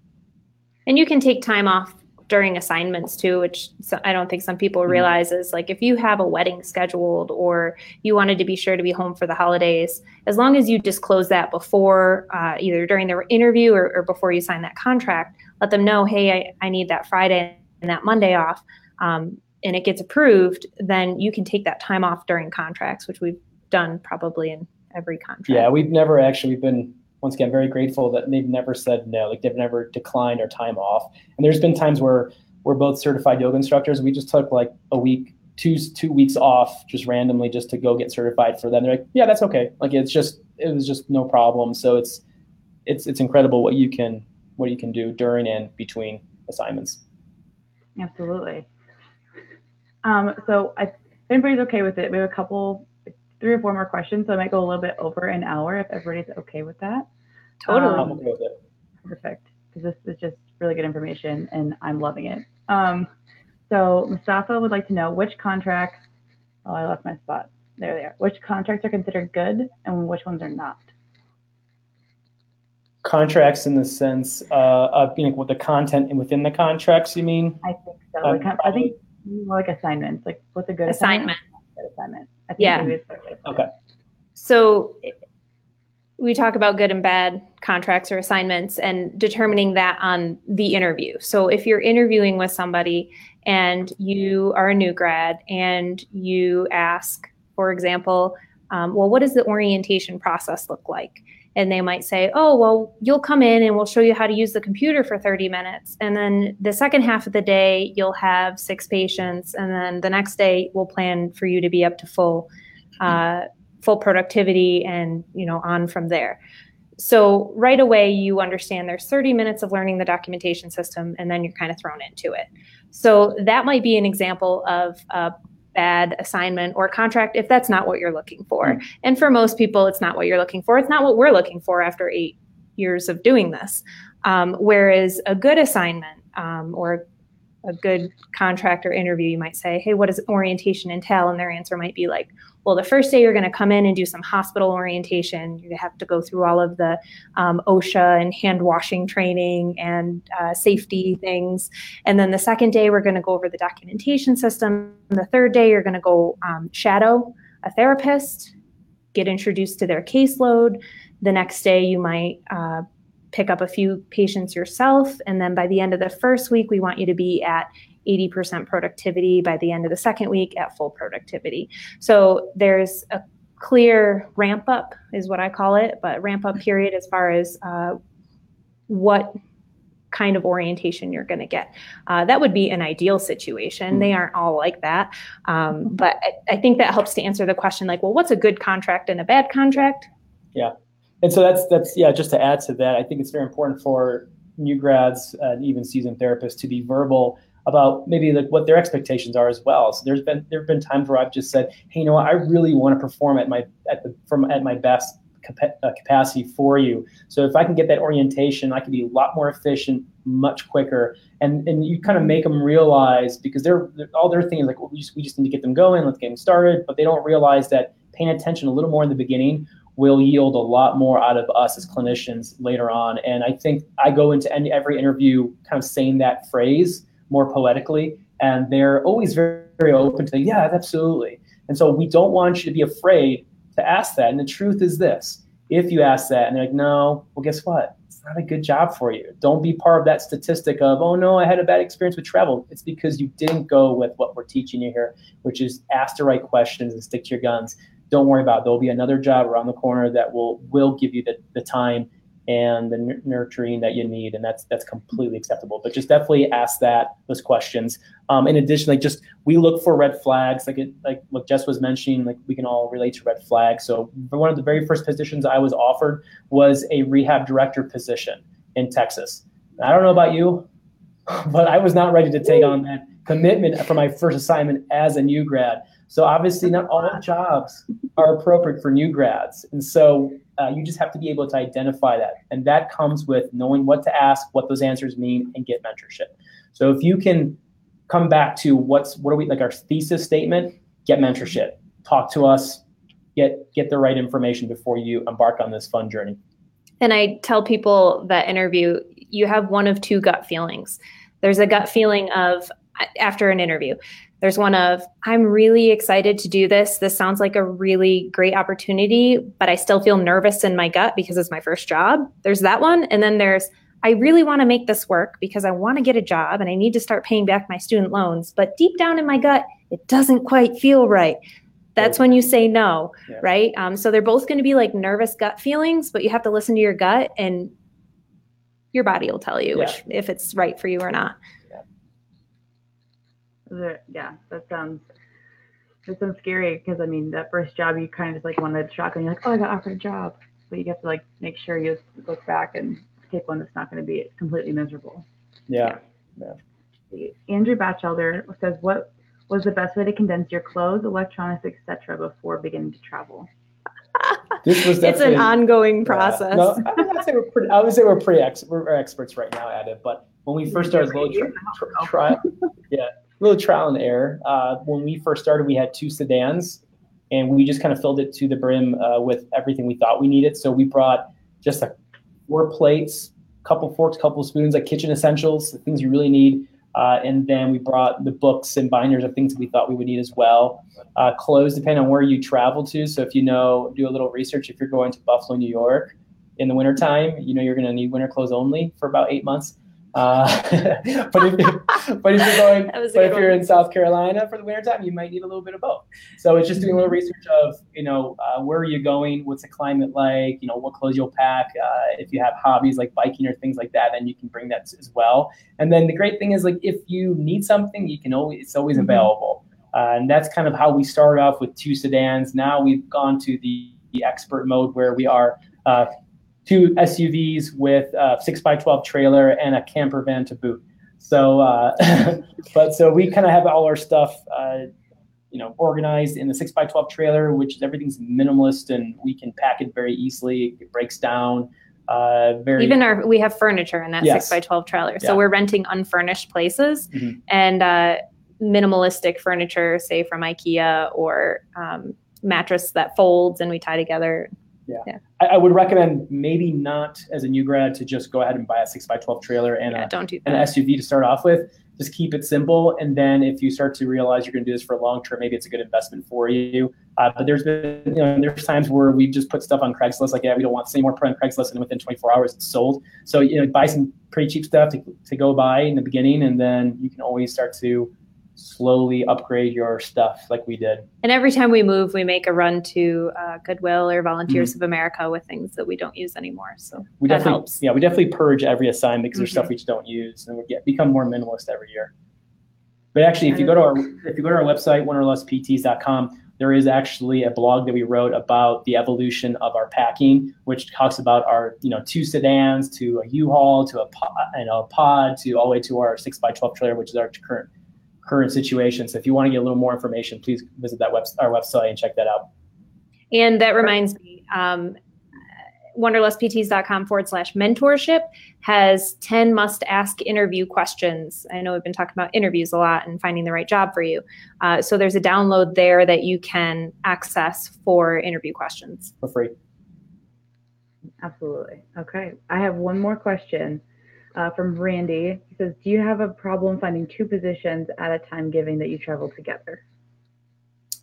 And you can take time off during assignments too, which I don't think some people mm-hmm. realize is like if you have a wedding scheduled or you wanted to be sure to be home for the holidays, as long as you disclose that before, uh, either during the interview or, or, before you sign that contract, let them know, hey, I, I need that Friday and that Monday off, um, and it gets approved, then you can take that time off during contracts, which we've done probably in every contract.
Yeah, we've never actually been once again very grateful that they've never said no like they've never declined our time off. And there's been times where we're both certified yoga instructors. We just took like a week two two weeks off just randomly just to go get certified for them. They're like yeah that's okay. Like it's just it was just no problem. So it's it's it's incredible what you can what you can do during and between assignments
absolutely um, so I, if anybody's okay with it we have a couple three or four more questions, so I might go a little bit over an hour if everybody's okay with that.
Totally.
Um, okay with it.
Perfect, because this is just really good information, and I'm loving it. Um, so Mustafa would like to know which contracts. Oh, I left my spot. There they are. Which contracts are considered good, and which ones are not?
Contracts in the sense uh, of you know, with the content and within the contracts. You mean?
I think so. Um, like, I think more like assignments. Like, what's a good
assignment?
Assignment. assignment.
I think yeah.
Okay.
So we talk about good and bad contracts or assignments and determining that on the interview. So if you're interviewing with somebody and you are a new grad and you ask, for example, um, well, what does the orientation process look like? And they might say, oh, well, you'll come in and we'll show you how to use the computer for 30 minutes. And then the second half of the day, you'll have six patients. And then the next day, we'll plan for you to be up to full, uh, full productivity and, you know, on from there. So right away, you understand there's 30 minutes of learning the documentation system, and then you're kind of thrown into it. So that might be an example of a bad assignment or contract if that's not what you're looking for. Mm-hmm. And for most people, it's not what you're looking for. It's not what we're looking for after eight years of doing this. Um, whereas a good assignment um, or a good contract or interview, you might say, Hey, what does orientation entail? And their answer might be like, well, the first day you're going to come in and do some hospital orientation. You have to go through all of the um, OSHA and hand washing training and uh, safety things. And then the second day, we're going to go over the documentation system. And the third day, you're going to go um, shadow a therapist, get introduced to their caseload. The next day, you might uh, pick up a few patients yourself. And then by the end of the first week, we want you to be at 80% productivity by the end of the second week at full productivity. So there's a clear ramp up, is what I call it, but ramp up period as far as uh, what kind of orientation you're going to get. Uh, that would be an ideal situation. They aren't all like that. Um, but I, I think that helps to answer the question like, well, what's a good contract and a bad contract?
Yeah. And so that's, that's, yeah, just to add to that, I think it's very important for new grads and even seasoned therapists to be verbal about maybe like what their expectations are as well. So there's been there have been times where I've just said, hey, you know what, I really want to perform at my at the from at my best uh, capacity for you. So if I can get that orientation, I can be a lot more efficient, much quicker, and and you kind of make them realize because they're, they're all their thing is like well, we just we just need to get them going, let's get them started, but they don't realize that paying attention a little more in the beginning will yield a lot more out of us as clinicians later on. And I think I go into any, every interview kind of saying that phrase more poetically. And they're always very, very open to, yeah, absolutely. And so we don't want you to be afraid to ask that. And the truth is this if you ask that and they're like, no, well, guess what? It's not a good job for you. Don't be part of that statistic of, oh, no, I had a bad experience with travel. It's because you didn't go with what we're teaching you here, which is ask the right questions and stick to your guns. Don't worry about it. There'll be another job around the corner that will will give you the, the time and the n- nurturing that you need, and that's that's completely acceptable. But just definitely ask that those questions. Um, in addition, like just we look for red flags, like it, like what Jess was mentioning, like we can all relate to red flags. So one of the very first positions I was offered was a rehab director position in Texas. I don't know about you, but I was not ready to take on that commitment for my first assignment as a new grad. So obviously, not all jobs are appropriate for new grads, and so uh, you just have to be able to identify that, and that comes with knowing what to ask, what those answers mean, and get mentorship. So if you can come back to what's what are we like our thesis statement, get mentorship, talk to us, get get the right information before you embark on this fun journey.
And I tell people that interview, you have one of two gut feelings. There's a gut feeling of after an interview. There's one of, I'm really excited to do this. This sounds like a really great opportunity, but I still feel nervous in my gut because it's my first job. There's that one. And then there's, I really want to make this work because I want to get a job and I need to start paying back my student loans. But deep down in my gut, it doesn't quite feel right. That's when you say no, yeah. right? Um, so they're both going to be like nervous gut feelings, but you have to listen to your gut and your body will tell you yeah. which if it's right for you or not.
Yeah, that sounds that sounds scary because I mean that first job you kind of just like wanted to shock and you're like, oh, I got offered a job, but you have to like make sure you look back and take one that's not going to be completely miserable.
Yeah. yeah.
Andrew Batchelder says, what was the best way to condense your clothes, electronics, etc., before beginning to travel?
This was it's an ongoing process. Yeah, no,
I, would say we're pretty. I would say we're pretty ex, we're experts right now at it. But when we first started, little tri- tri- yeah, little trial and error. Uh, when we first started, we had two sedans, and we just kind of filled it to the brim uh, with everything we thought we needed. So we brought just a four plates, a couple forks, a couple spoons, like kitchen essentials, the things you really need. Uh, and then we brought the books and binders of things that we thought we would need as well. Uh, clothes, depending on where you travel to. So if you know, do a little research. If you're going to Buffalo, New York in the wintertime, you know you're going to need winter clothes only for about eight months. Uh, but if but if you're going, but if you're in South Carolina for the wintertime, you might need a little bit of both. So it's just doing a little research of you know uh, where are you going, what's the climate like, you know what clothes you'll pack. Uh, if you have hobbies like biking or things like that, then you can bring that as well. And then the great thing is like if you need something, you can always it's always mm-hmm. available. Uh, and that's kind of how we started off with two sedans. Now we've gone to the, the expert mode where we are uh, two SUVs with a six by 12 trailer and a camper van to boot. So, uh, but so we kind of have all our stuff, uh, you know, organized in the six by 12 trailer, which is everything's minimalist and we can pack it very easily. It breaks down. Uh, very
even our we have furniture in that yes. six by 12 trailer. So yeah. we're renting unfurnished places mm-hmm. and uh, minimalistic furniture, say from IKEA or um, mattress that folds and we tie together.
Yeah. yeah. I, I, would recommend maybe not as a new grad to just go ahead and buy a six by 12 trailer and,
yeah,
a,
don't do
an SUV to start off with. Just keep it simple. And then if you start to realize you're going to do this for a long term, maybe it's a good investment for you. Uh, but there's been, you know, there's times where we just put stuff on Craigslist, like, yeah, we don't want to see more put on Craigslist, and within 24 hours it's sold. So, you know, buy some pretty cheap stuff to, to go buy in the beginning, and then you can always start to slowly upgrade your stuff like we did.
And every time we move, we make a run to uh, Goodwill or Volunteers mm-hmm. of America with things that we don't use anymore. So
we
that
definitely,
helps.
Yeah, we definitely purge every assignment because mm-hmm. there's stuff mm-hmm. we just don't use, and we get become more minimalist every year. But actually, if you go to our if you go to our website, wanderlustpts.com, there is actually a blog that we wrote about the evolution of our packing, which talks about our you know two sedans to a U-Haul to a pod, you know, a pod to all the way to our six by twelve trailer, which is our current current situation. So if you want to get a little more information, please visit that web, our website and check that out.
And that reminds me, um, wanderlustpts.com forward slash mentorship has 10 must ask interview questions. I know we've been talking about interviews a lot and finding the right job for you. Uh, so there's a download there that you can access for interview questions
for free.
Absolutely. Okay. I have one more question uh, from Randy. He says, Do you have a problem finding two positions at a time given that you travel together?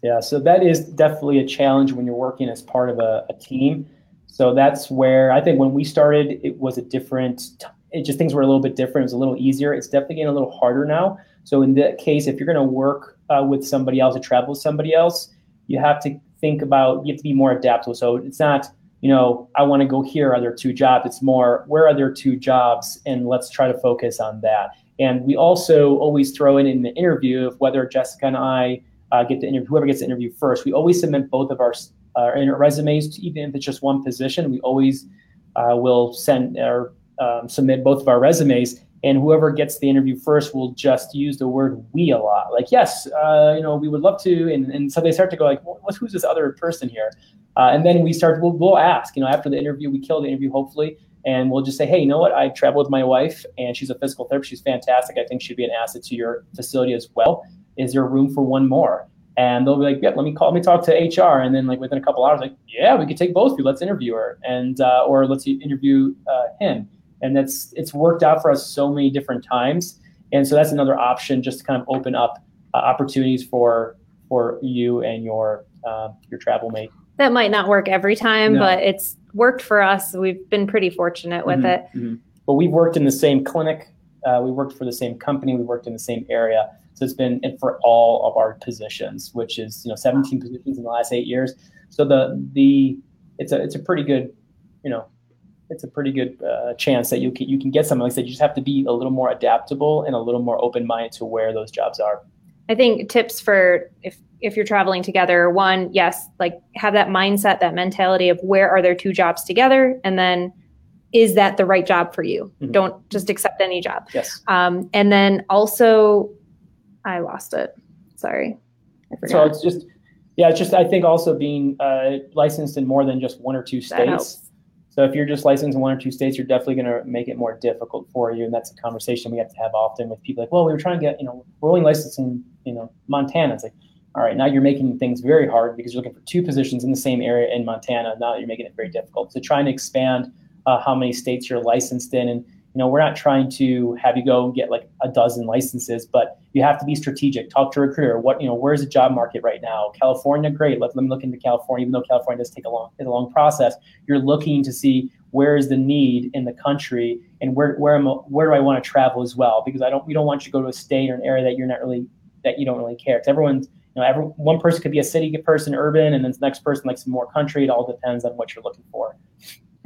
Yeah, so that is definitely a challenge when you're working as part of a, a team. So that's where I think when we started, it was a different, it just things were a little bit different. It was a little easier. It's definitely getting a little harder now. So in that case, if you're going to work uh, with somebody else or travel with somebody else, you have to think about, you have to be more adaptable. So it's not, you know, I want to go here. Are there two jobs? It's more, where are there two jobs? And let's try to focus on that. And we also always throw in in the interview of whether Jessica and I uh, get the interview, whoever gets the interview first, we always submit both of our uh, resumes, to, even if it's just one position. We always uh, will send or um, submit both of our resumes and whoever gets the interview first will just use the word we a lot like yes uh, you know we would love to and, and so they start to go like well, who's this other person here uh, and then we start we'll, we'll ask you know after the interview we kill the interview hopefully and we'll just say hey you know what? I travel with my wife and she's a physical therapist. She's fantastic. I think she'd be an asset to your facility as well. Is there room for one more? And they'll be like, yeah, let me call, let me talk to HR. And then like within a couple hours, like, yeah, we could take both of you. Let's interview her. And, uh, or let's interview uh, him. And that's it's worked out for us so many different times. And so that's another option just to kind of open up uh, opportunities for for you and your uh, your travel mate
that might not work every time no. but it's worked for us we've been pretty fortunate with mm-hmm, it
mm-hmm. but we've worked in the same clinic uh, we worked for the same company we worked in the same area so it's been for all of our positions which is you know 17 positions in the last eight years so the the it's a it's a pretty good you know it's a pretty good uh, chance that you can you can get something like that. You just have to be a little more adaptable and a little more open minded to where those jobs are.
I think tips for if if you're traveling together, one, yes, like have that mindset, that mentality of where are there two jobs together, and then is that the right job for you? Mm-hmm. Don't just accept any job.
Yes.
Um, and then also, I lost it. Sorry.
So it's just, yeah, it's just I think also being uh, licensed in more than just one or two states so if you're just licensed in one or two states, you're definitely going to make it more difficult for you. And that's a conversation we have to have often with people like, well, we were trying to get, you know, we're only licensed in, you know, Montana. It's like, all right, now you're making things very hard because you're looking for two positions in the same area in Montana. Now you're making it very difficult. So trying to expand uh, how many states you're licensed in and you know, we're not trying to have you go and get like a dozen licenses, but you have to be strategic. Talk to a recruiter. What, you know, where's the job market right now? California, great. Let, me look into California, even though California does take a long, it's a long process. You're looking to see where is the need in the country and where, where am, where do I want to travel as well? Because I don't, we don't want you to go to a state or an area that you're not really, that you don't really care. Because everyone's, you know, every, one person could be a city person, urban, and then the next person likes more country. It all depends on what you're looking for.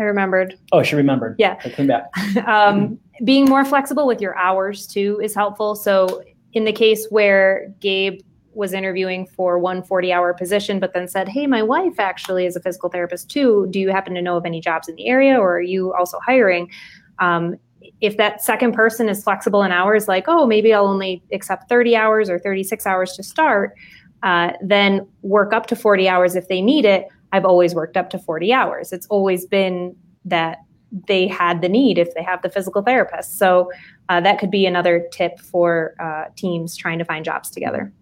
I remembered.
Oh, she remembered.
Yeah.
I came back.
um, being more flexible with your hours too is helpful. So, in the case where Gabe was interviewing for one 40 hour position, but then said, Hey, my wife actually is a physical therapist too. Do you happen to know of any jobs in the area or are you also hiring? Um, if that second person is flexible in hours, like, oh, maybe I'll only accept 30 hours or 36 hours to start, uh, then work up to 40 hours if they need it I've always worked up to 40 hours. It's always been that they had the need if they have the physical therapist. So uh, that could be another tip for uh, teams trying to find jobs together.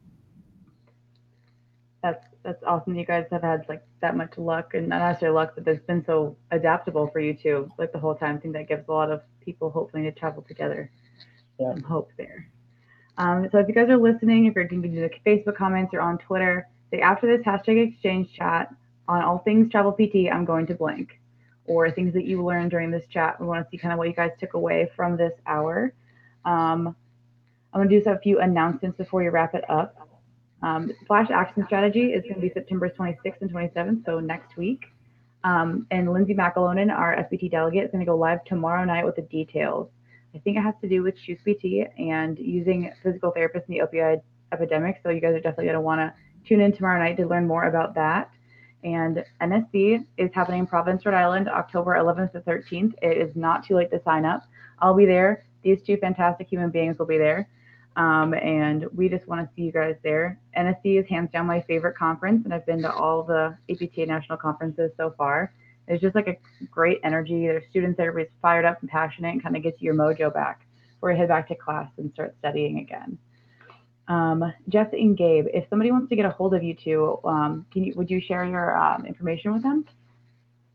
That's that's awesome. You guys have had like that much luck, and not necessarily luck, but there's been so adaptable for you too, like the whole time. I think that gives a lot of people hopefully to travel together. Yeah. Some hope there. Um, so if you guys are listening, if you're going to do the Facebook comments or on Twitter, say after this hashtag exchange chat, on all things travel PT, I'm going to blank, or things that you learned during this chat. We want to see kind of what you guys took away from this hour. Um, I'm going to do a few announcements before we wrap it up. Um, Flash Action Strategy is going to be September 26th and 27th, so next week. Um, and Lindsay McAlonen, our SBT delegate, is going to go live tomorrow night with the details. I think it has to do with Choose PT and using physical therapists in the opioid epidemic. So you guys are definitely going to want to tune in tomorrow night to learn more about that. And NSC is happening in Providence, Rhode Island, October 11th to 13th. It is not too late to sign up. I'll be there. These two fantastic human beings will be there. Um, and we just want to see you guys there. NSC is hands down my favorite conference, and I've been to all the APTA national conferences so far. It's just like a great energy. There's students there, everybody's fired up and passionate and kind of gets your mojo back before you head back to class and start studying again. Um, Jess and Gabe, if somebody wants to get a hold of you two, um, can you would you share your um, information with them?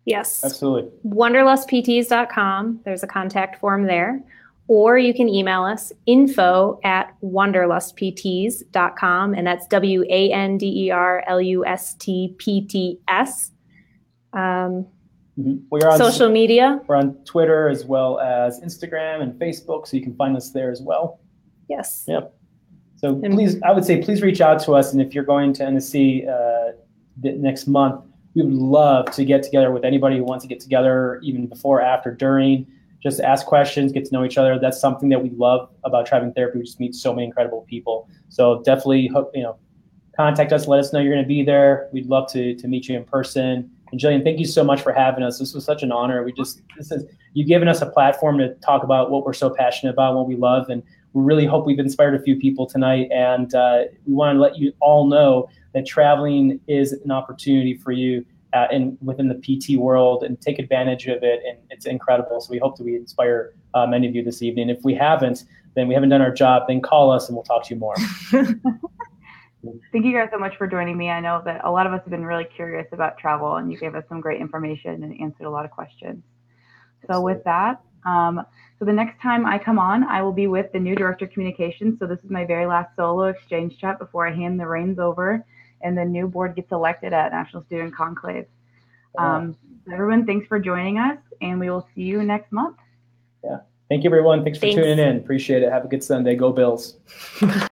Yes.
Absolutely.
Wanderlustpts.com. There's a contact form there. Or you can email us info at wanderlustpts.com. And that's W A N D E R L U S T P T S. Um,
mm-hmm. We're on
social media.
We're on Twitter as well as Instagram and Facebook, so you can find us there as well.
Yes.
Yep. So and please, I would say, please reach out to us. And if you're going to NSC uh, next month, we would love to get together with anybody who wants to get together, even before, after, during. Just ask questions, get to know each other. That's something that we love about traveling therapy. We just meet so many incredible people. So definitely, you know, contact us. Let us know you're going to be there. We'd love to to meet you in person. And Jillian, thank you so much for having us. This was such an honor. We just this is you've given us a platform to talk about what we're so passionate about, what we love, and we really hope we've inspired a few people tonight. And uh, we want to let you all know that traveling is an opportunity for you uh, in within the PT world, and take advantage of it. And it's incredible. So we hope that we inspire uh, many of you this evening. If we haven't, then we haven't done our job. Then call us, and we'll talk to you more.
Thank you guys so much for joining me. I know that a lot of us have been really curious about travel, and you gave us some great information and answered a lot of questions. So with that, um, so the next time I come on, I will be with the new director of communications. So this is my very last solo exchange chat before I hand the reins over, and the new board gets elected at National Student Conclave. Um, everyone, thanks for joining us, and we will see you next month. Yeah.
Thank you, everyone. Thanks for
Thanks.
tuning in. Appreciate it. Have a good Sunday. Go Bills.